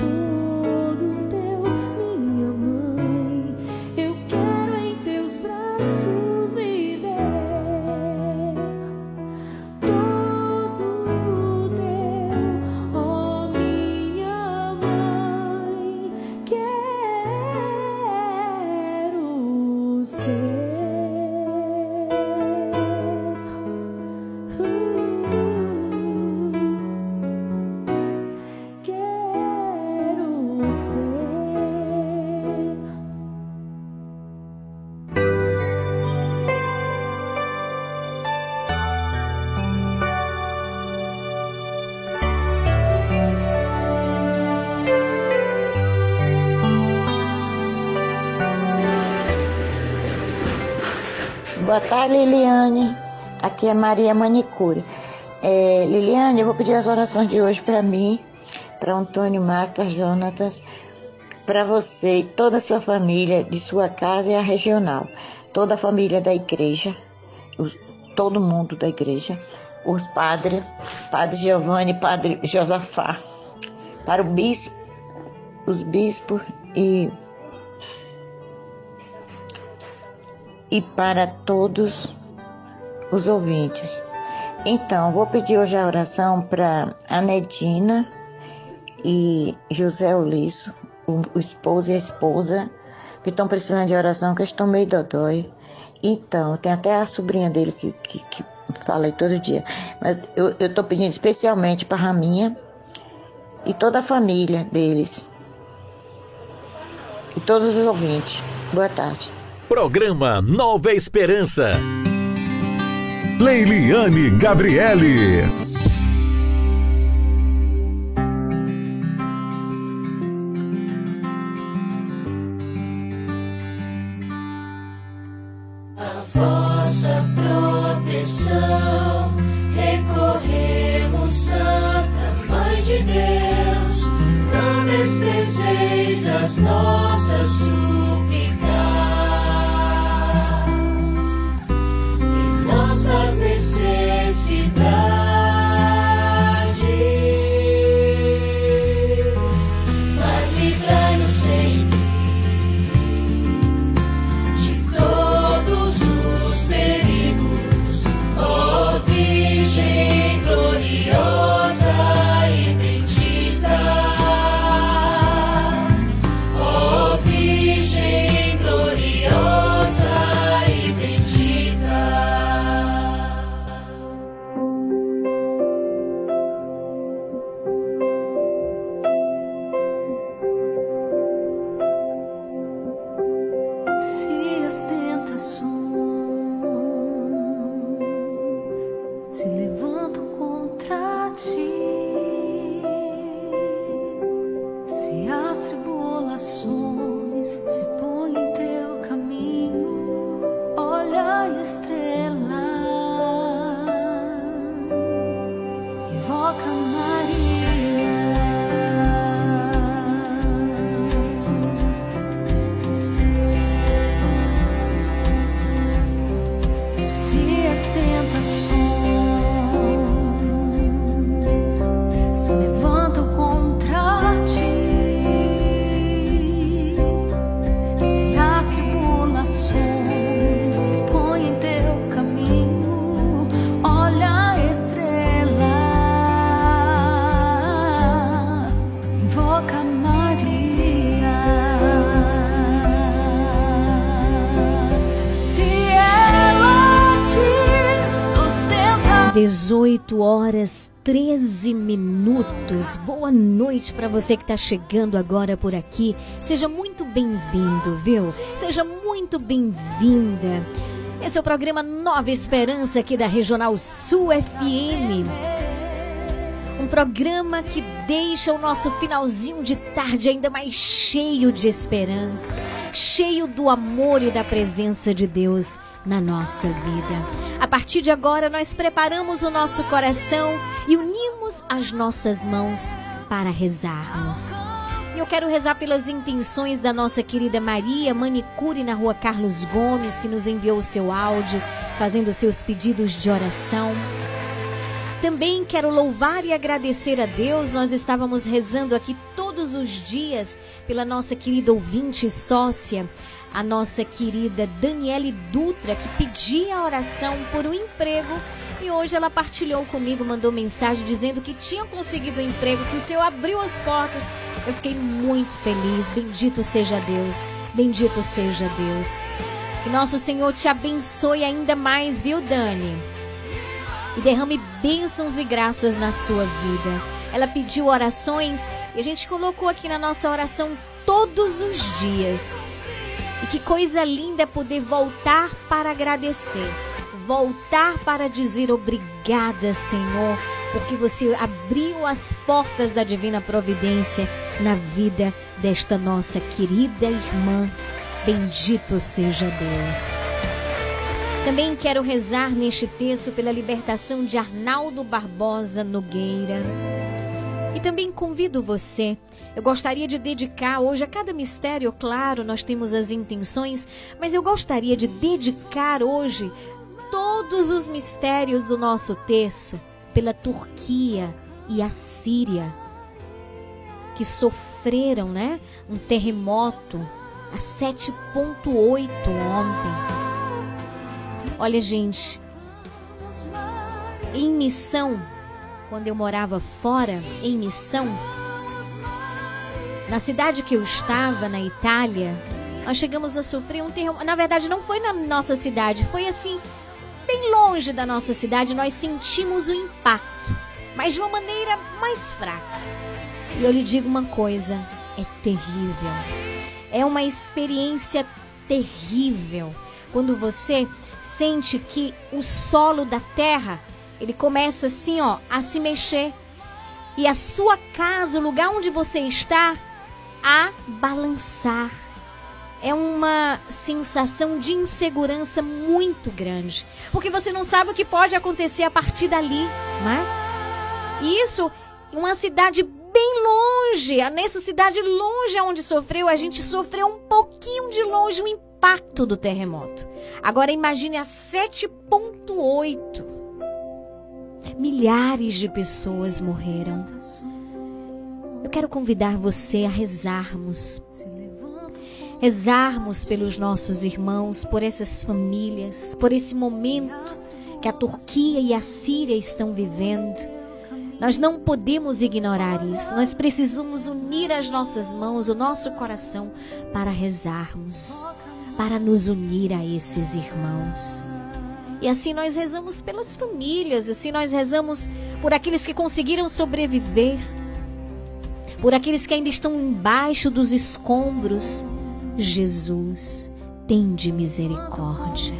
Boa tarde, Liliane. Aqui é Maria Manicure. É, Liliane, eu vou pedir as orações de hoje para mim, para Antônio Márcio, para Jonatas, para você e toda a sua família, de sua casa e a regional. Toda a família da igreja, os- todo mundo da igreja, os padres, Padre Giovanni, Padre Josafá, para o bispo, os bispos e e para todos os ouvintes. Então, vou pedir hoje a oração para a Nedina e José Ulisso, o, o esposo e a esposa, que estão precisando de oração, que estão meio dodói. Então, tem até a sobrinha dele que, que, que todo dia. Mas eu estou pedindo especialmente para a Raminha e toda a família deles. E todos os ouvintes. Boa tarde. Programa Nova Esperança. Leiliane Gabriele. A vossa proteção recorremos, Santa Mãe de Deus. Não desprezeis as nossas 13 minutos. Boa noite para você que está chegando agora por aqui. Seja muito bem-vindo, viu? Seja muito bem-vinda. Esse é o programa Nova Esperança aqui da Regional Sul FM. Um programa que deixa o nosso finalzinho de tarde ainda mais cheio de esperança, cheio do amor e da presença de Deus na nossa vida. A partir de agora, nós preparamos o nosso coração e unimos as nossas mãos para rezarmos. Eu quero rezar pelas intenções da nossa querida Maria Manicure na rua Carlos Gomes, que nos enviou o seu áudio, fazendo seus pedidos de oração. Também quero louvar e agradecer a Deus. Nós estávamos rezando aqui todos os dias pela nossa querida ouvinte sócia, a nossa querida Daniele Dutra, que pedia oração por um emprego e hoje ela partilhou comigo, mandou mensagem dizendo que tinha conseguido um emprego, que o Senhor abriu as portas. Eu fiquei muito feliz. Bendito seja Deus. Bendito seja Deus. Que nosso Senhor te abençoe ainda mais, viu, Dani? E derrame bênçãos e graças na sua vida. Ela pediu orações e a gente colocou aqui na nossa oração todos os dias. Que coisa linda é poder voltar para agradecer, voltar para dizer obrigada, Senhor, porque você abriu as portas da divina providência na vida desta nossa querida irmã. Bendito seja Deus. Também quero rezar neste texto pela libertação de Arnaldo Barbosa Nogueira. E também convido você eu gostaria de dedicar hoje a cada mistério, claro, nós temos as intenções, mas eu gostaria de dedicar hoje todos os mistérios do nosso texto pela Turquia e a Síria, que sofreram, né, um terremoto a 7.8 ontem. Olha, gente, em missão, quando eu morava fora, em missão, na cidade que eu estava, na Itália, nós chegamos a sofrer um terremoto. Na verdade, não foi na nossa cidade, foi assim, bem longe da nossa cidade. Nós sentimos o impacto, mas de uma maneira mais fraca. E eu lhe digo uma coisa: é terrível. É uma experiência terrível quando você sente que o solo da terra ele começa assim, ó, a se mexer. E a sua casa, o lugar onde você está, a balançar. É uma sensação de insegurança muito grande, porque você não sabe o que pode acontecer a partir dali, né? E isso, uma cidade bem longe, a necessidade longe aonde sofreu, a gente sofreu um pouquinho de longe o impacto do terremoto. Agora imagine a 7.8. Milhares de pessoas morreram. Eu quero convidar você a rezarmos. Rezarmos pelos nossos irmãos, por essas famílias, por esse momento que a Turquia e a Síria estão vivendo. Nós não podemos ignorar isso. Nós precisamos unir as nossas mãos, o nosso coração, para rezarmos, para nos unir a esses irmãos. E assim nós rezamos pelas famílias, assim nós rezamos por aqueles que conseguiram sobreviver, por aqueles que ainda estão embaixo dos escombros. Jesus, tem de misericórdia.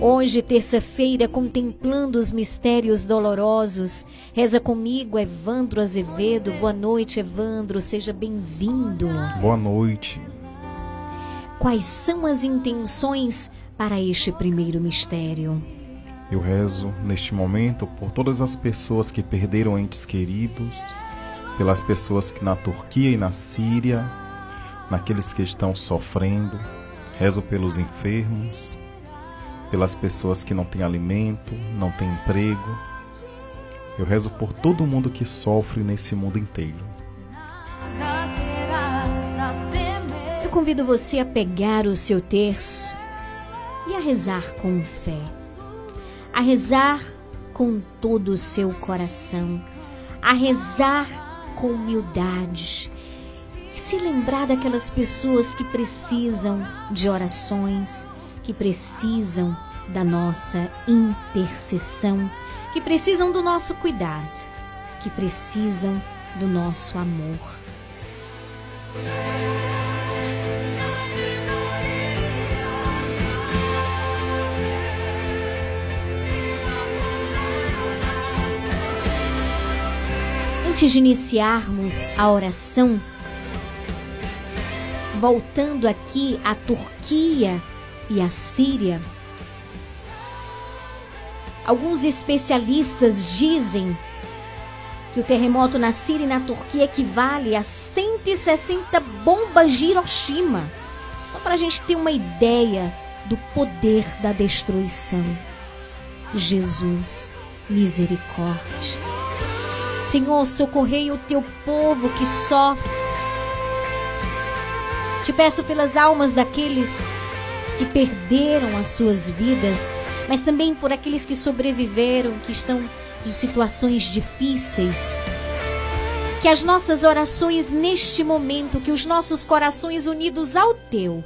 Hoje, terça-feira, contemplando os mistérios dolorosos, reza comigo Evandro Azevedo. Boa noite, Evandro, seja bem-vindo. Boa noite. Quais são as intenções para este primeiro mistério? Eu rezo neste momento por todas as pessoas que perderam entes queridos, pelas pessoas que na Turquia e na Síria, naqueles que estão sofrendo, rezo pelos enfermos, pelas pessoas que não têm alimento, não têm emprego. Eu rezo por todo mundo que sofre nesse mundo inteiro. Eu convido você a pegar o seu terço e a rezar com fé. A rezar com todo o seu coração. A rezar com humildade. E se lembrar daquelas pessoas que precisam de orações, que precisam da nossa intercessão, que precisam do nosso cuidado, que precisam do nosso amor. Antes de iniciarmos a oração, voltando aqui à Turquia e a Síria, alguns especialistas dizem que o terremoto na Síria e na Turquia equivale a 160 bombas de Hiroshima. Só para a gente ter uma ideia do poder da destruição. Jesus, misericórdia. Senhor, socorrei o teu povo que sofre. Te peço pelas almas daqueles que perderam as suas vidas, mas também por aqueles que sobreviveram, que estão em situações difíceis. Que as nossas orações neste momento, que os nossos corações unidos ao teu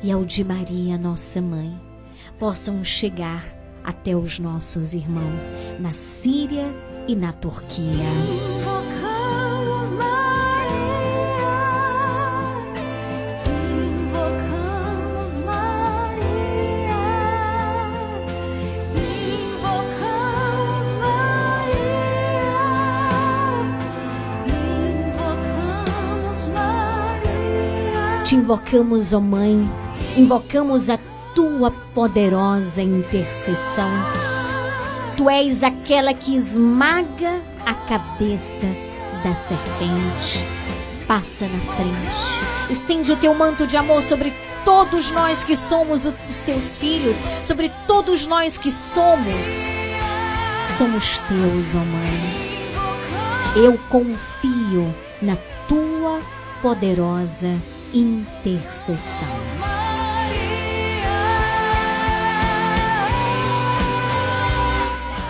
e ao de Maria, nossa mãe, possam chegar até os nossos irmãos na Síria e na Turquia. Te invocamos, ó Mãe, invocamos a tua poderosa intercessão. Tu és aquela que esmaga a cabeça da serpente. Passa na frente. Estende o teu manto de amor sobre todos nós que somos os teus filhos, sobre todos nós que somos. Somos teus, ó Mãe. Eu confio na tua poderosa intercessão.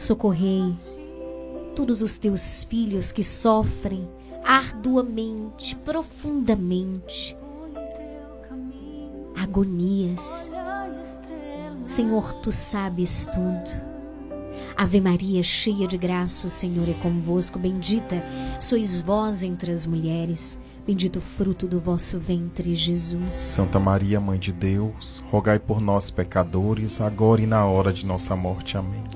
Socorrei todos os teus filhos que sofrem arduamente, profundamente, agonias. Senhor, tu sabes tudo. Ave Maria, cheia de graça, o Senhor é convosco. Bendita sois vós entre as mulheres. Bendito o fruto do vosso ventre, Jesus. Santa Maria, Mãe de Deus, rogai por nós, pecadores, agora e na hora de nossa morte. Amém.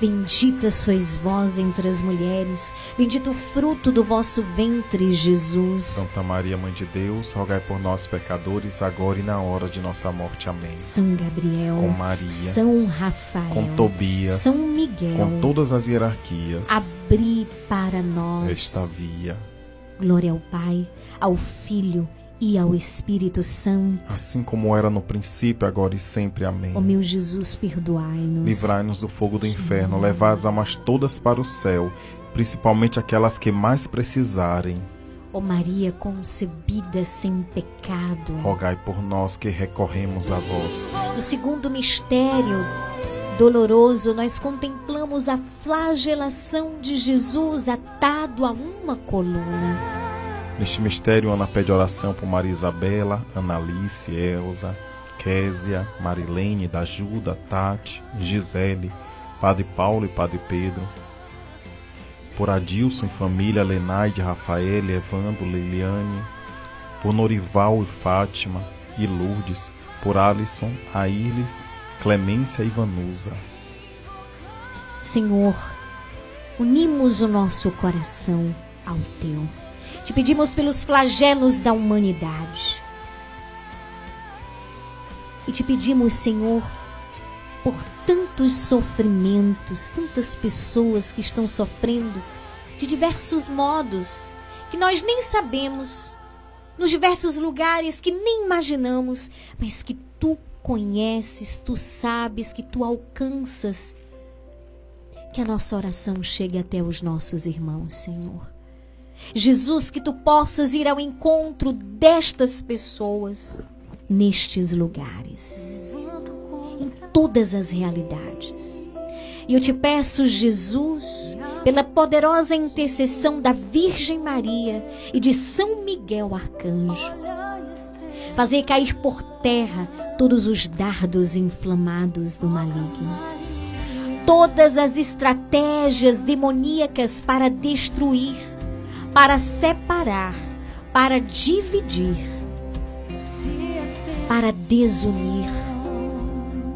Bendita sois vós entre as mulheres, bendito o fruto do vosso ventre, Jesus. Santa Maria, Mãe de Deus, rogai por nós, pecadores, agora e na hora de nossa morte. Amém. São Gabriel, Com Maria, São Rafael, com Tobias, São Miguel, com todas as hierarquias, abri para nós esta via. Glória ao Pai, ao Filho e ao Espírito Santo. Assim como era no princípio, agora e sempre. Amém. Ó meu Jesus, perdoai-nos. Livrai-nos do fogo do inferno, levai as almas todas para o céu, principalmente aquelas que mais precisarem. Ó Maria concebida sem pecado. Rogai por nós que recorremos a vós. No segundo mistério doloroso, nós contemplamos a flagelação de Jesus atado a uma coluna. Neste mistério, Ana pede oração por Maria Isabela, Analice, Elza, Késia, Marilene, Dajuda, Tati, Gisele, Padre Paulo e Padre Pedro. Por Adilson e família, Lenaide, Rafael, Evandro, Liliane. Por Norival e Fátima e Lourdes. Por Alisson, Aílis, Clemência e Vanusa. Senhor, unimos o nosso coração ao teu. Te pedimos pelos flagelos da humanidade. E te pedimos, Senhor, por tantos sofrimentos, tantas pessoas que estão sofrendo de diversos modos que nós nem sabemos, nos diversos lugares que nem imaginamos, mas que tu conheces, tu sabes, que tu alcanças. Que a nossa oração chegue até os nossos irmãos, Senhor. Jesus, que tu possas ir ao encontro destas pessoas nestes lugares, em todas as realidades. E eu te peço, Jesus, pela poderosa intercessão da Virgem Maria e de São Miguel Arcanjo, fazer cair por terra todos os dardos inflamados do maligno, todas as estratégias demoníacas para destruir, para separar, para dividir, para desunir.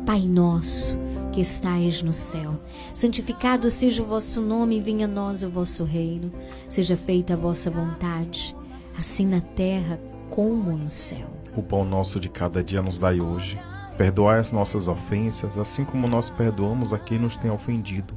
Pai nosso que estais no céu, santificado seja o vosso nome, venha a nós o vosso reino, seja feita a vossa vontade, assim na terra como no céu. O pão nosso de cada dia nos dai hoje. Perdoai as nossas ofensas, assim como nós perdoamos a quem nos tem ofendido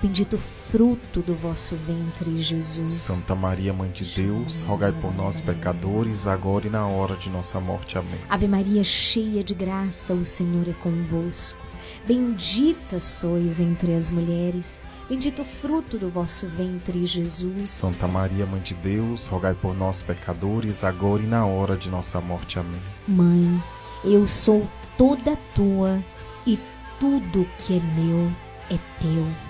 bendito o fruto do vosso ventre, Jesus. Santa Maria, Mãe de Deus, rogai por nós, pecadores, agora e na hora de nossa morte. Amém. Ave Maria, cheia de graça, o Senhor é convosco. Bendita sois entre as mulheres, bendito o fruto do vosso ventre, Jesus. Santa Maria, Mãe de Deus, rogai por nós, pecadores, agora e na hora de nossa morte. Amém. Mãe, eu sou toda tua e tudo que é meu é teu.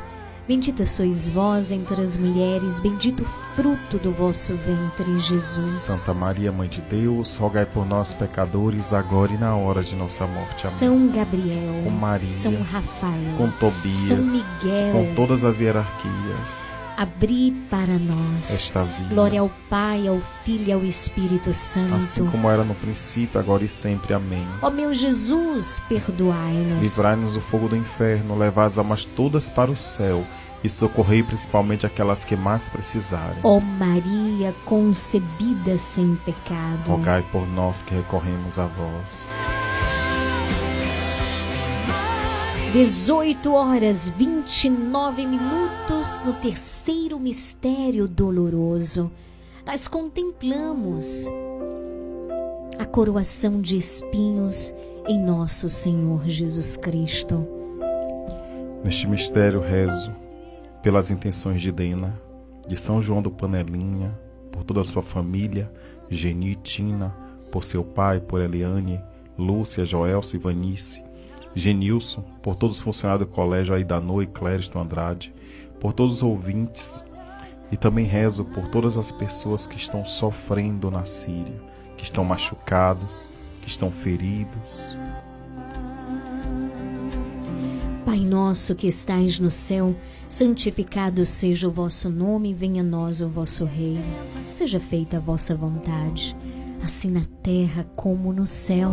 Bendita sois vós entre as mulheres, bendito o fruto do vosso ventre, Jesus. Santa Maria, Mãe de Deus, rogai por nós, pecadores, agora e na hora de nossa morte. Amém. São Gabriel, com Maria, São Rafael, com Tobias, São Miguel, com todas as hierarquias. Abri para nós esta vida. Glória ao Pai, ao Filho e ao Espírito Santo. Assim como era no princípio, agora e sempre. Amém. Ó meu Jesus, perdoai-nos. Livrai-nos do fogo do inferno, levai as almas todas para o céu e socorrei principalmente aquelas que mais precisarem. Ó Maria, concebida sem pecado. Rogai por nós que recorremos a vós. 18 horas 29 minutos no terceiro mistério doloroso. Nós contemplamos a coroação de espinhos em nosso Senhor Jesus Cristo. Neste mistério rezo pelas intenções de Dena, de São João do Panelinha, por toda a sua família, Geni, Tina, por seu pai, por Eliane, Lúcia, Joelce e Vanice, Genilson, por todos os funcionários do colégio Aidanô e Clériston Andrade, por todos os ouvintes, e também rezo por todas as pessoas que estão sofrendo na Síria, que estão machucados, que estão feridos. Pai nosso que estais no céu, santificado seja o vosso nome, venha a nós o vosso reino. Seja feita a vossa vontade, assim na terra como no céu.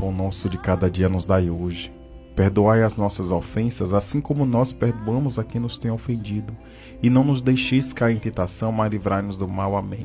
Pão nosso de cada dia nos dai hoje. Perdoai as nossas ofensas, assim como nós perdoamos a quem nos tem ofendido. E não nos deixeis cair em tentação, mas livrai-nos do mal. Amém.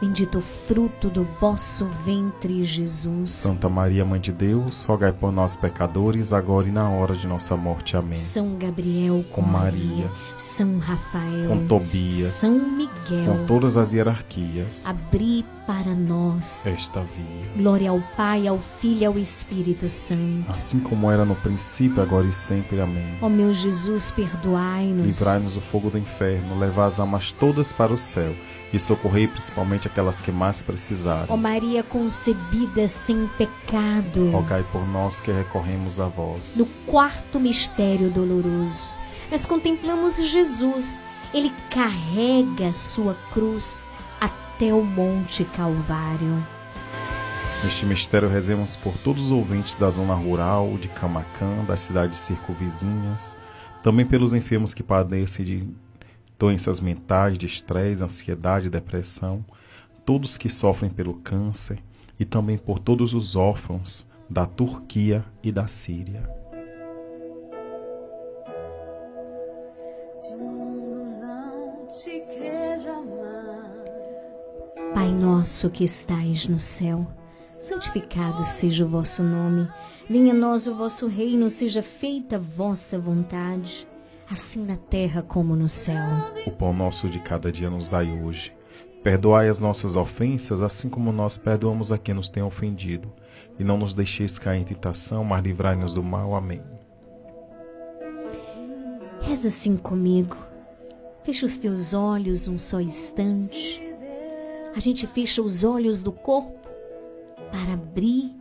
bendito o fruto do vosso ventre, Jesus. Santa Maria, Mãe de Deus, rogai por nós, pecadores, agora e na hora de nossa morte. Amém. São Gabriel com, Com Maria, São Rafael, Com Tobias, São Miguel, com todas as hierarquias, abri para nós. esta via. Glória ao Pai, ao Filho e ao Espírito Santo. Assim como era no princípio, agora e sempre. Amém. Ó meu Jesus, perdoai-nos. Livrai-nos do fogo do inferno, levai as almas todas para o céu e socorrei principalmente aquelas que mais Ó precisarem. Maria concebida sem pecado. Rogai por nós que recorremos a vós. No quarto mistério doloroso, nós contemplamos Jesus. Ele carrega a sua cruz até o Monte Calvário. Neste mistério rezemos por todos os ouvintes da zona rural, de Camacã, das cidades circunvizinhas, também pelos enfermos que padecem de doenças mentais, de estresse, ansiedade, depressão, todos que sofrem pelo câncer e também por todos os órfãos da Turquia e da Síria. Pai nosso que estais no céu, santificado seja o vosso nome. Venha a nós o vosso reino, seja feita a vossa vontade, assim na terra como no céu. O pão nosso de cada dia nos dai hoje. Perdoai as nossas ofensas, assim como nós perdoamos a quem nos tem ofendido. E não nos deixeis cair em tentação, mas livrai-nos do mal. Amém. Reza assim comigo. Fecha os teus olhos um só instante. A gente fecha os olhos do corpo para abrir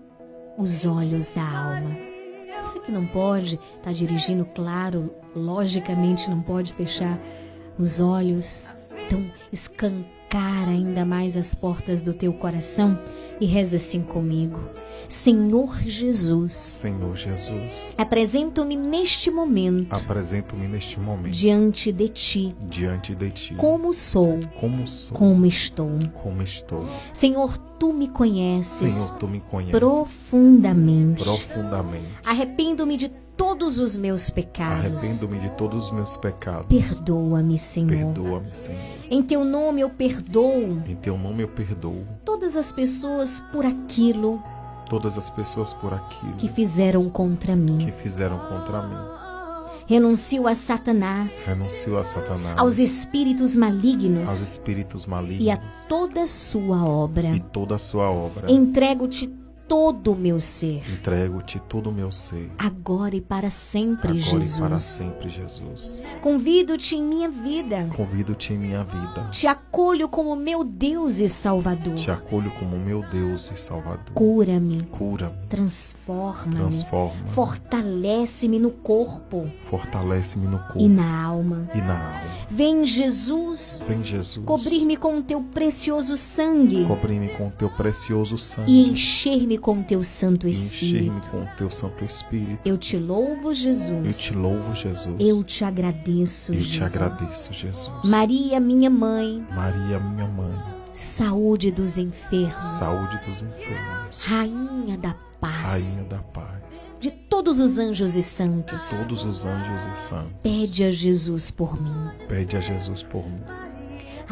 os olhos da alma. Você que não pode estar dirigindo, claro, logicamente não pode fechar os olhos. Então, escancara ainda mais as portas do teu coração e reza assim comigo. Senhor Jesus, Senhor Jesus, apresento-me neste momento apresento-me neste momento diante de ti, diante de ti, como sou, como sou, como estou. como estou. Senhor, tu me conheces Senhor, tu me conheces profundamente. profundamente. Arrependo-me de todos os meus pecados. Arrependo-me de todos os meus pecados. Perdoa-me, Senhor. Perdoa-me, Senhor. Em teu nome eu perdoo Em teu nome eu perdoo todas as pessoas por aquilo todas as pessoas por aquilo que fizeram contra mim. que fizeram contra mim. Renuncio a Satanás, Renuncio a Satanás, aos espíritos malignos aos espíritos e a malignos toda sua obra. e toda a sua obra. Entrego-te todo o meu ser, Entrego-te todo o meu ser. agora e para sempre, Agora Jesus. e para sempre, Jesus. Convido-te em minha vida. Convido-te em minha vida. Te acolho como meu Deus e Salvador. Te acolho como meu Deus e Salvador. Cura-me, Cura-me, transforma-me, transforma, fortalece-me no corpo fortalece-me no e corpo na alma. e na alma. Vem Jesus, Vem Jesus. cobrir-me com o teu precioso sangue Cobrir-me com o teu precioso sangue. e encher-me com o teu Santo Espírito. com teu Santo Espírito. Eu te louvo, Eu Jesus. te louvo, Jesus. Eu te agradeço, Eu te Jesus. agradeço, Jesus. Maria, minha mãe, Maria, minha mãe, saúde dos enfermos, saúde dos enfermos, rainha da paz, rainha da paz, de todos os anjos e santos. todos os anjos e santos, Pede a Jesus por mim. pede a Jesus por mim.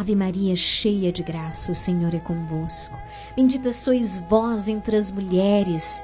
Ave Maria, cheia de graça, o Senhor é convosco. Bendita sois vós entre as mulheres.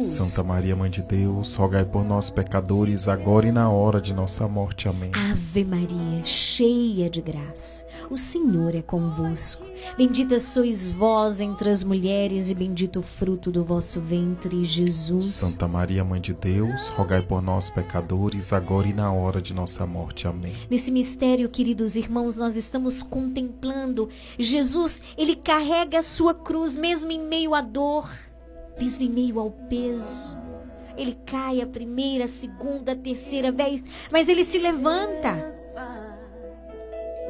Santa Maria, Mãe de Deus, rogai por nós pecadores, agora e na hora de nossa morte. Amém. Ave Maria, cheia de graça, o Senhor é convosco. Bendita sois vós entre as mulheres, e bendito o fruto do vosso ventre, Jesus. Santa Maria, Mãe de Deus, rogai por nós pecadores, agora e na hora de nossa morte. Amém. Nesse mistério, queridos irmãos, nós estamos contemplando Jesus, ele carrega a sua cruz mesmo em meio à dor, mesmo em meio ao peso. Ele cai a primeira, a segunda, a terceira vez, mas ele se levanta.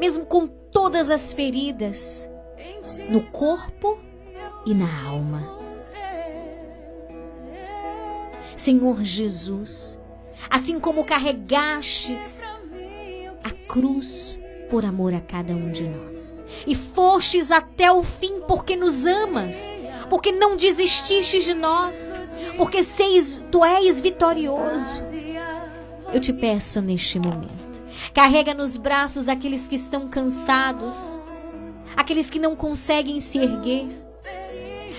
Mesmo com todas as feridas no corpo e na alma. Senhor Jesus, assim como carregastes a cruz por amor a cada um de nós. E fostes até o fim porque nos amas, porque não desististes de nós, porque seis, tu és vitorioso. Eu te peço neste momento, carrega nos braços aqueles que estão cansados, aqueles que não conseguem se erguer,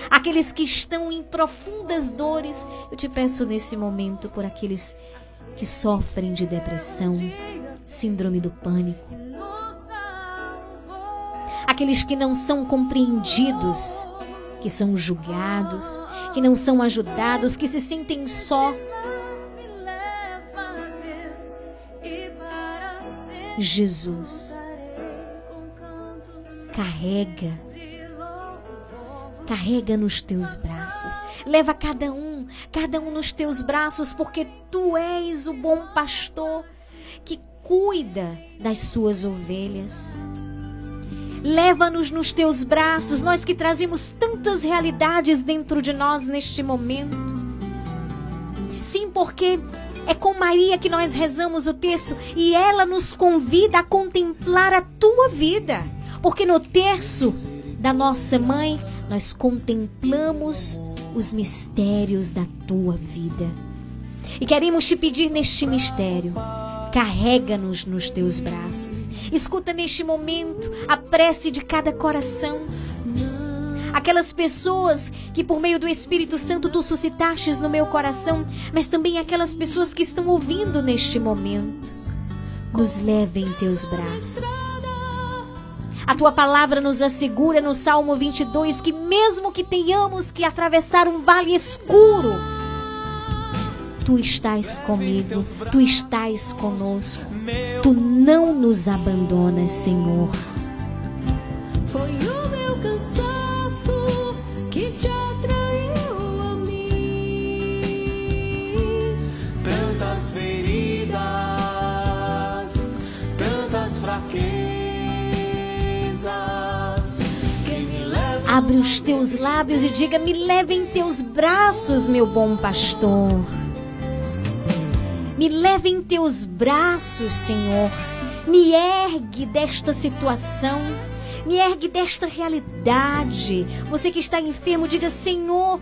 aqueles que estão em profundas dores. Eu te peço nesse momento por aqueles que sofrem de depressão, síndrome do pânico, aqueles que não são compreendidos, que são julgados, que não são ajudados, que se sentem só. Jesus, carrega, carrega nos teus braços, leva cada um, cada um nos teus braços, porque tu és o bom pastor que cuida das suas ovelhas. Leva-nos nos teus braços, nós que trazemos tantas realidades dentro de nós neste momento. Sim, porque é com Maria que nós rezamos o terço e ela nos convida a contemplar a tua vida. Porque no terço da nossa mãe, nós contemplamos os mistérios da tua vida. E queremos te pedir neste mistério Carrega-nos nos teus braços. Escuta neste momento a prece de cada coração. Aquelas pessoas que por meio do Espírito Santo tu suscitastes no meu coração, mas também aquelas pessoas que estão ouvindo neste momento. Nos leve em teus braços. A tua palavra nos assegura no Salmo 22 que mesmo que tenhamos que atravessar um vale escuro, Tu estás comigo, tu estás conosco. Tu não nos abandonas, Senhor. Foi o meu cansaço que te atraiu a mim. Tantas feridas, tantas fraquezas Abre os teus lábios e diga: Me leve em teus braços, meu bom pastor. Me leve em teus braços, Senhor. Me ergue desta situação. Me ergue desta realidade. Você que está enfermo, diga: Senhor,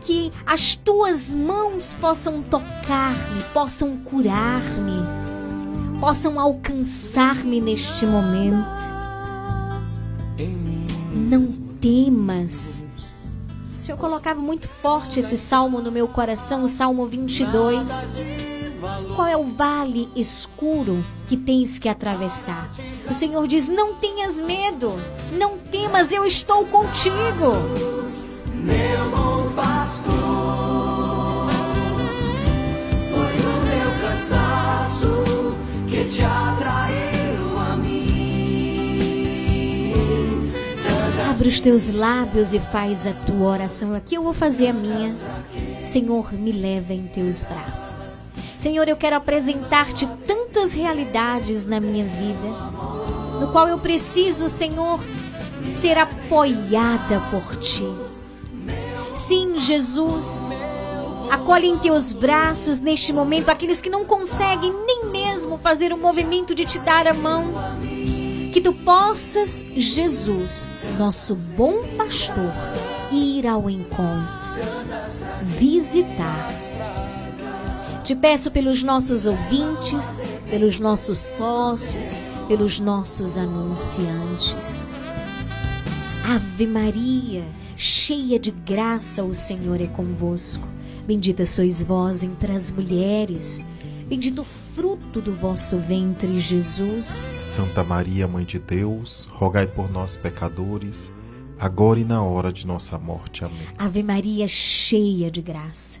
que as tuas mãos possam tocar-me, possam curar-me, possam alcançar-me neste momento. Não temas. O Senhor colocava muito forte esse salmo no meu coração, o Salmo 22. Qual é o vale escuro que tens que atravessar. O Senhor diz: Não tenhas medo, não temas, eu estou contigo. Meu bom pastor, foi o meu cansaço que te atraiu a mim. Abre os teus lábios e faz a tua oração. Aqui eu vou fazer a minha. Senhor, me leva em teus braços. Senhor, eu quero apresentar-te tantas realidades na minha vida, no qual eu preciso, Senhor, ser apoiada por ti. Sim, Jesus, acolhe em teus braços neste momento aqueles que não conseguem nem mesmo fazer o movimento de te dar a mão. Que tu possas, Jesus, nosso bom pastor, ir ao encontro, visitar te peço pelos nossos ouvintes, pelos nossos sócios, pelos nossos anunciantes. Ave Maria, cheia de graça, o Senhor é convosco. Bendita sois vós entre as mulheres. Bendito o fruto do vosso ventre, Jesus. Santa Maria, Mãe de Deus, rogai por nós, pecadores, agora e na hora de nossa morte. Amém. Ave Maria, cheia de graça.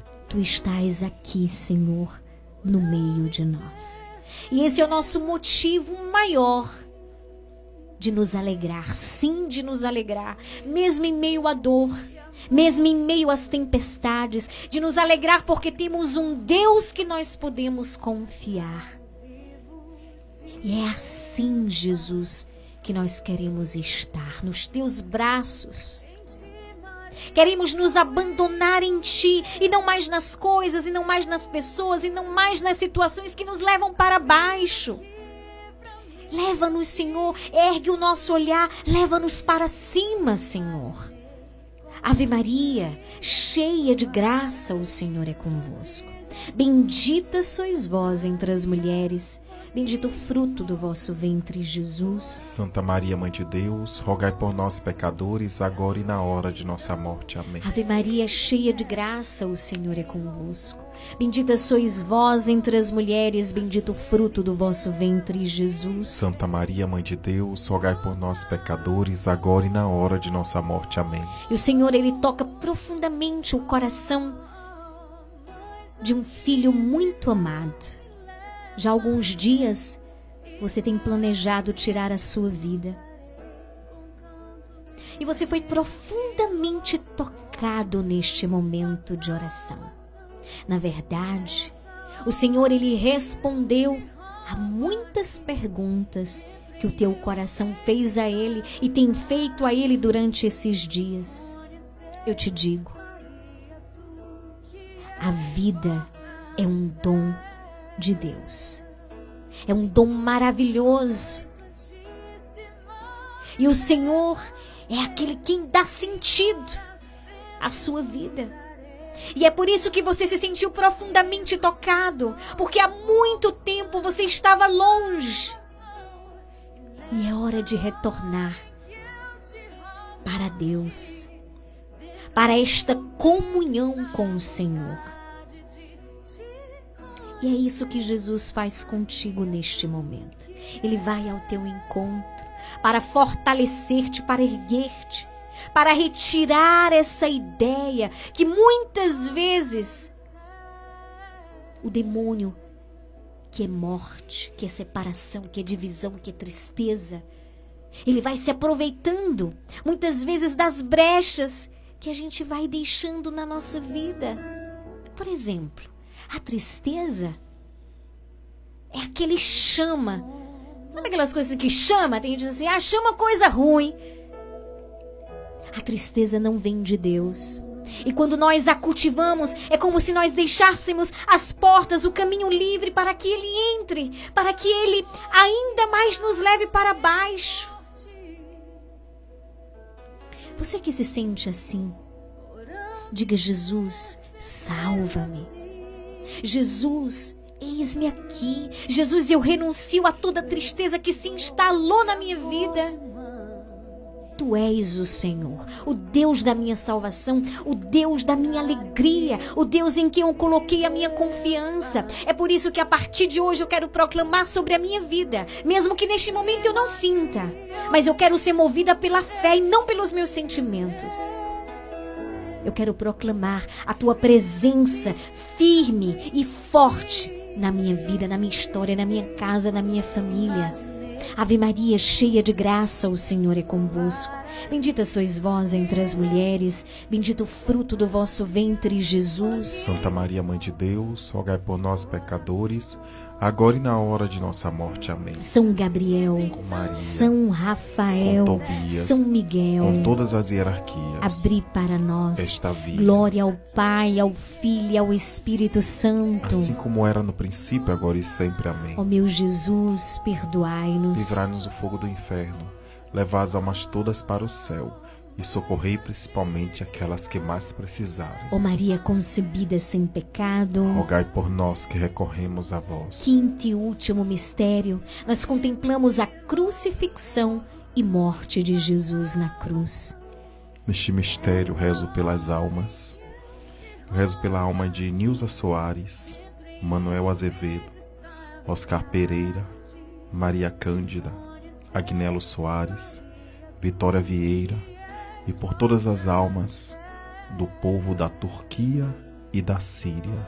tu estás aqui, Senhor, no meio de nós. E esse é o nosso motivo maior de nos alegrar, sim, de nos alegrar, mesmo em meio à dor, mesmo em meio às tempestades, de nos alegrar porque temos um Deus que nós podemos confiar. E é assim, Jesus, que nós queremos estar nos teus braços Queremos nos abandonar em Ti e não mais nas coisas, e não mais nas pessoas, e não mais nas situações que nos levam para baixo. Leva-nos, Senhor, ergue o nosso olhar, leva-nos para cima, Senhor. Ave Maria, cheia de graça, o Senhor é convosco. Bendita sois vós entre as mulheres Bendito o fruto do vosso ventre, Jesus. Santa Maria, Mãe de Deus, rogai por nós, pecadores, agora e na hora de nossa morte. Amém. Ave Maria, cheia de graça, o Senhor é convosco. Bendita sois vós entre as mulheres, bendito o fruto do vosso ventre, Jesus. Santa Maria, Mãe de Deus, rogai por nós, pecadores, agora e na hora de nossa morte. Amém. E o Senhor, ele toca profundamente o coração de um filho muito amado já há alguns dias você tem planejado tirar a sua vida. E você foi profundamente tocado neste momento de oração. Na verdade, o Senhor ele respondeu a muitas perguntas que o teu coração fez a ele e tem feito a ele durante esses dias. Eu te digo, a vida é um dom de Deus. É um dom maravilhoso. E o Senhor é aquele quem dá sentido à sua vida. E é por isso que você se sentiu profundamente tocado, porque há muito tempo você estava longe. E é hora de retornar para Deus, para esta comunhão com o Senhor. E é isso que Jesus faz contigo neste momento. Ele vai ao teu encontro para fortalecer-te, para erguer-te, para retirar essa ideia que muitas vezes o demônio, que é morte, que é separação, que é divisão, que é tristeza, ele vai se aproveitando muitas vezes das brechas que a gente vai deixando na nossa vida. Por exemplo, a tristeza é aquele chama. Sabe aquelas coisas que chama? Tem gente que diz assim, ah, chama coisa ruim. A tristeza não vem de Deus. E quando nós a cultivamos, é como se nós deixássemos as portas, o caminho livre para que ele entre, para que ele ainda mais nos leve para baixo. Você que se sente assim, diga: Jesus, salva-me. Jesus, eis-me aqui. Jesus, eu renuncio a toda tristeza que se instalou na minha vida. Tu és o Senhor, o Deus da minha salvação, o Deus da minha alegria, o Deus em quem eu coloquei a minha confiança. É por isso que a partir de hoje eu quero proclamar sobre a minha vida, mesmo que neste momento eu não sinta, mas eu quero ser movida pela fé e não pelos meus sentimentos. Eu quero proclamar a tua presença firme e forte na minha vida, na minha história, na minha casa, na minha família. Ave Maria, cheia de graça, o Senhor é convosco. Bendita sois vós entre as mulheres, bendito o fruto do vosso ventre, Jesus. Santa Maria, Mãe de Deus, rogai por nós, pecadores, agora e na hora de nossa morte. Amém. São Gabriel, Maria, São Rafael, Tobias, São Miguel, com todas as hierarquias, abri para nós esta vida. glória ao Pai, ao Filho e ao Espírito Santo. assim como era no princípio, agora e sempre. Amém. Ó meu Jesus, perdoai-nos. Livrai-nos do fogo do inferno, levai as almas todas para o céu e socorrei principalmente aquelas que mais precisarem. Ó Maria concebida sem pecado. Rogai por nós que recorremos a vós. Quinto e último mistério, nós contemplamos a crucifixão e morte de Jesus na cruz. Neste mistério, rezo pelas almas. Rezo pela alma de Nilza Soares, Manuel Azevedo, Oscar Pereira, Maria Cândida, Agnelo Soares, Vitória Vieira e por todas as almas do povo da Turquia e da Síria.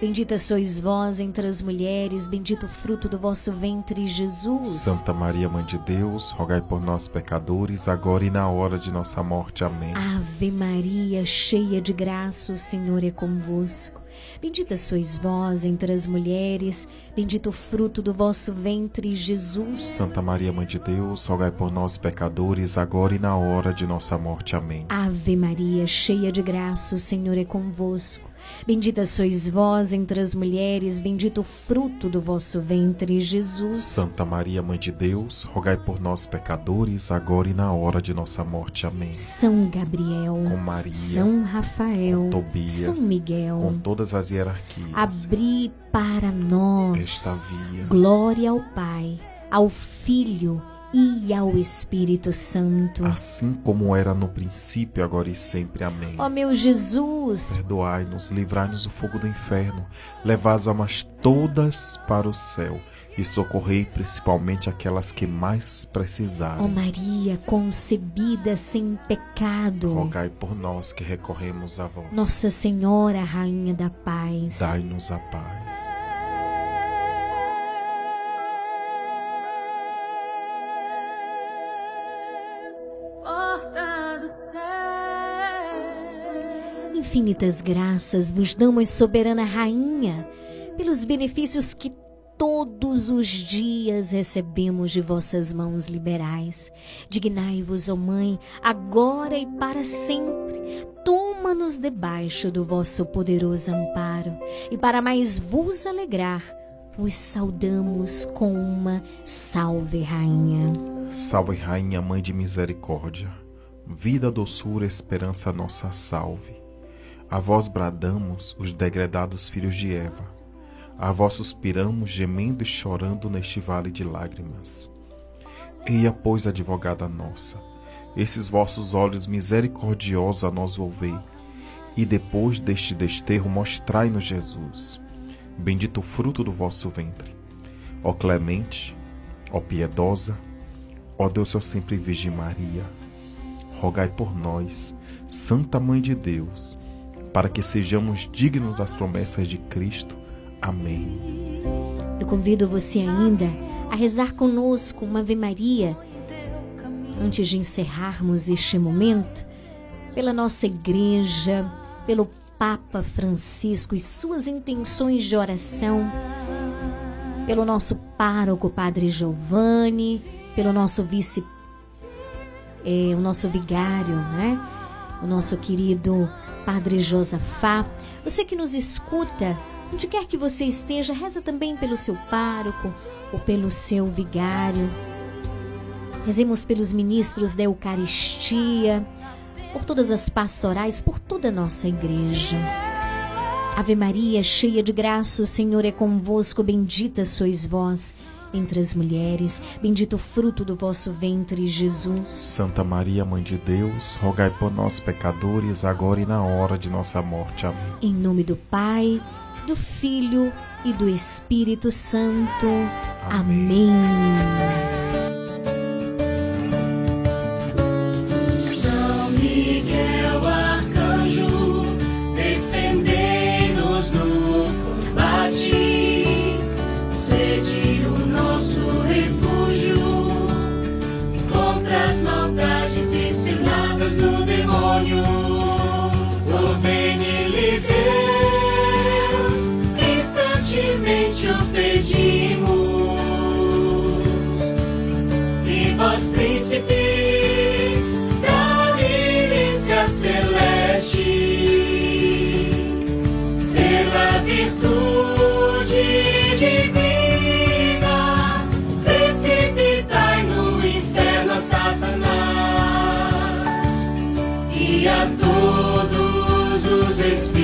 Bendita sois vós entre as mulheres, bendito o fruto do vosso ventre, Jesus. Santa Maria, Mãe de Deus, rogai por nós, pecadores, agora e na hora de nossa morte. Amém. Ave Maria, cheia de graça, o Senhor é convosco. Bendita sois vós entre as mulheres, bendito o fruto do vosso ventre, Jesus. Santa Maria, Mãe de Deus, rogai por nós, pecadores, agora e na hora de nossa morte. Amém. Ave Maria, cheia de graça, o Senhor é convosco. Bendita sois vós entre as mulheres, bendito o fruto do vosso ventre, Jesus. Santa Maria, Mãe de Deus, rogai por nós, pecadores, agora e na hora de nossa morte. Amém. São Gabriel, Com Maria, São Rafael, com Tobias, São Miguel, com todas as hierarquias, abri para nós esta via. glória ao Pai, ao Filho e ao Espírito Santo. Assim como era no princípio, agora e sempre. Amém. Ó meu Jesus, Perdoai-nos, livrai-nos do fogo do inferno, levai as almas todas para o céu e socorrei principalmente aquelas que mais ó precisarem. Maria concebida sem pecado, Rogai por nós que recorremos a vós. Nossa Senhora, Rainha da Paz. Dai-nos a paz. Infinitas graças vos damos, soberana Rainha, pelos benefícios que todos os dias recebemos de vossas mãos liberais. Dignai-vos, ó Mãe, agora e para sempre. Toma-nos debaixo do vosso poderoso amparo, e para mais vos alegrar, vos saudamos com uma salve, Rainha. Salve, Rainha, Mãe de Misericórdia. Vida, doçura, esperança, nossa salve. A vós bradamos, os degredados filhos de Eva. A vós suspiramos, gemendo e chorando neste vale de lágrimas. Eia, pois, advogada nossa, esses vossos olhos misericordiosos a nós volvei, e depois deste desterro mostrai-nos Jesus. Bendito o fruto do vosso ventre. Ó clemente, ó piedosa, ó Deus, ó sempre Virgem Maria, rogai por nós, Santa Mãe de Deus, para que sejamos dignos das promessas de Cristo. Amém. Eu convido você ainda a rezar conosco uma Ave Maria antes de encerrarmos este momento, pela nossa igreja, pelo Papa Francisco e suas intenções de oração, pelo nosso pároco Padre Giovanni, pelo nosso vice, eh, o nosso vigário, né? O nosso querido Padre Josafá. Você que nos escuta, onde quer que você esteja, reza também pelo seu pároco ou pelo seu vigário. Rezemos pelos ministros da Eucaristia, por todas as pastorais, por toda a nossa igreja. Ave Maria, cheia de graça, o Senhor é convosco, bendita sois vós entre as mulheres, bendito o fruto do vosso ventre, Jesus. Santa Maria, Mãe de Deus, rogai por nós, pecadores, agora e na hora de nossa morte. Amém. Em nome do Pai, do Filho e do Espírito Santo. Amém. São todos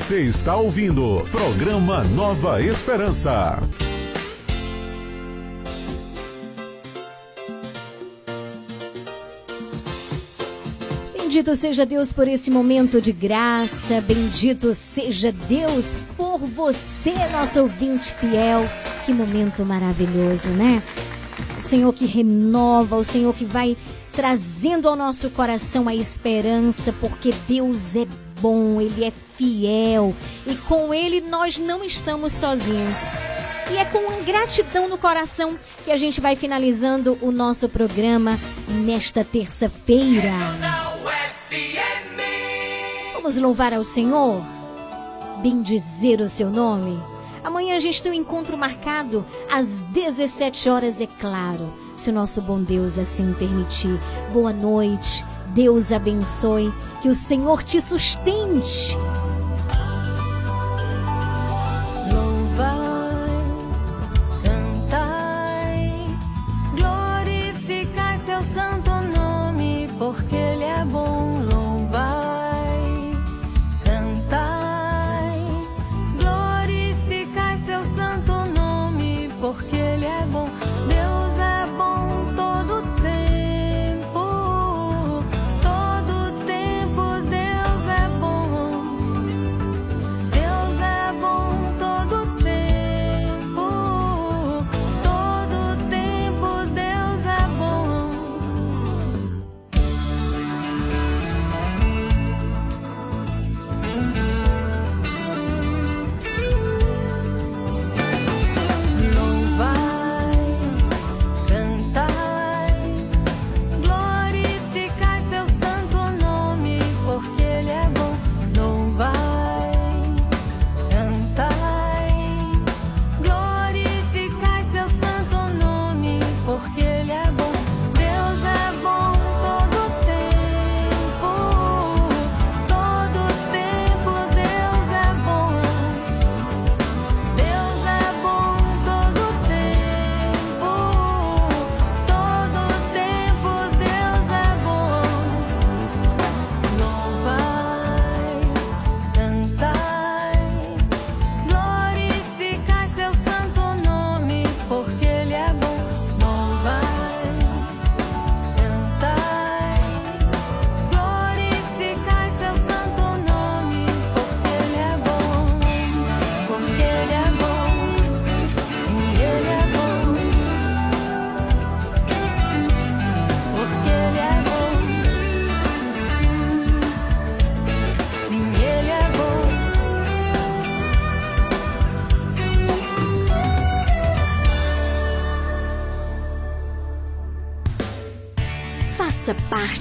Você está ouvindo programa Nova Esperança. Bendito seja Deus por esse momento de graça, bendito seja Deus por você, nosso ouvinte fiel. Que momento maravilhoso, né? O Senhor que renova, o Senhor que vai trazendo ao nosso coração a esperança, porque Deus é bom, Ele é fiel e com Ele nós não estamos sozinhos. E é com gratidão no coração que a gente vai finalizando o nosso programa nesta terça-feira. Vamos louvar ao Senhor, bendizer o seu nome. Amanhã a gente tem um encontro marcado às 17 horas, é claro, se o nosso bom Deus assim permitir. Boa noite, Deus abençoe, que o Senhor te sustente.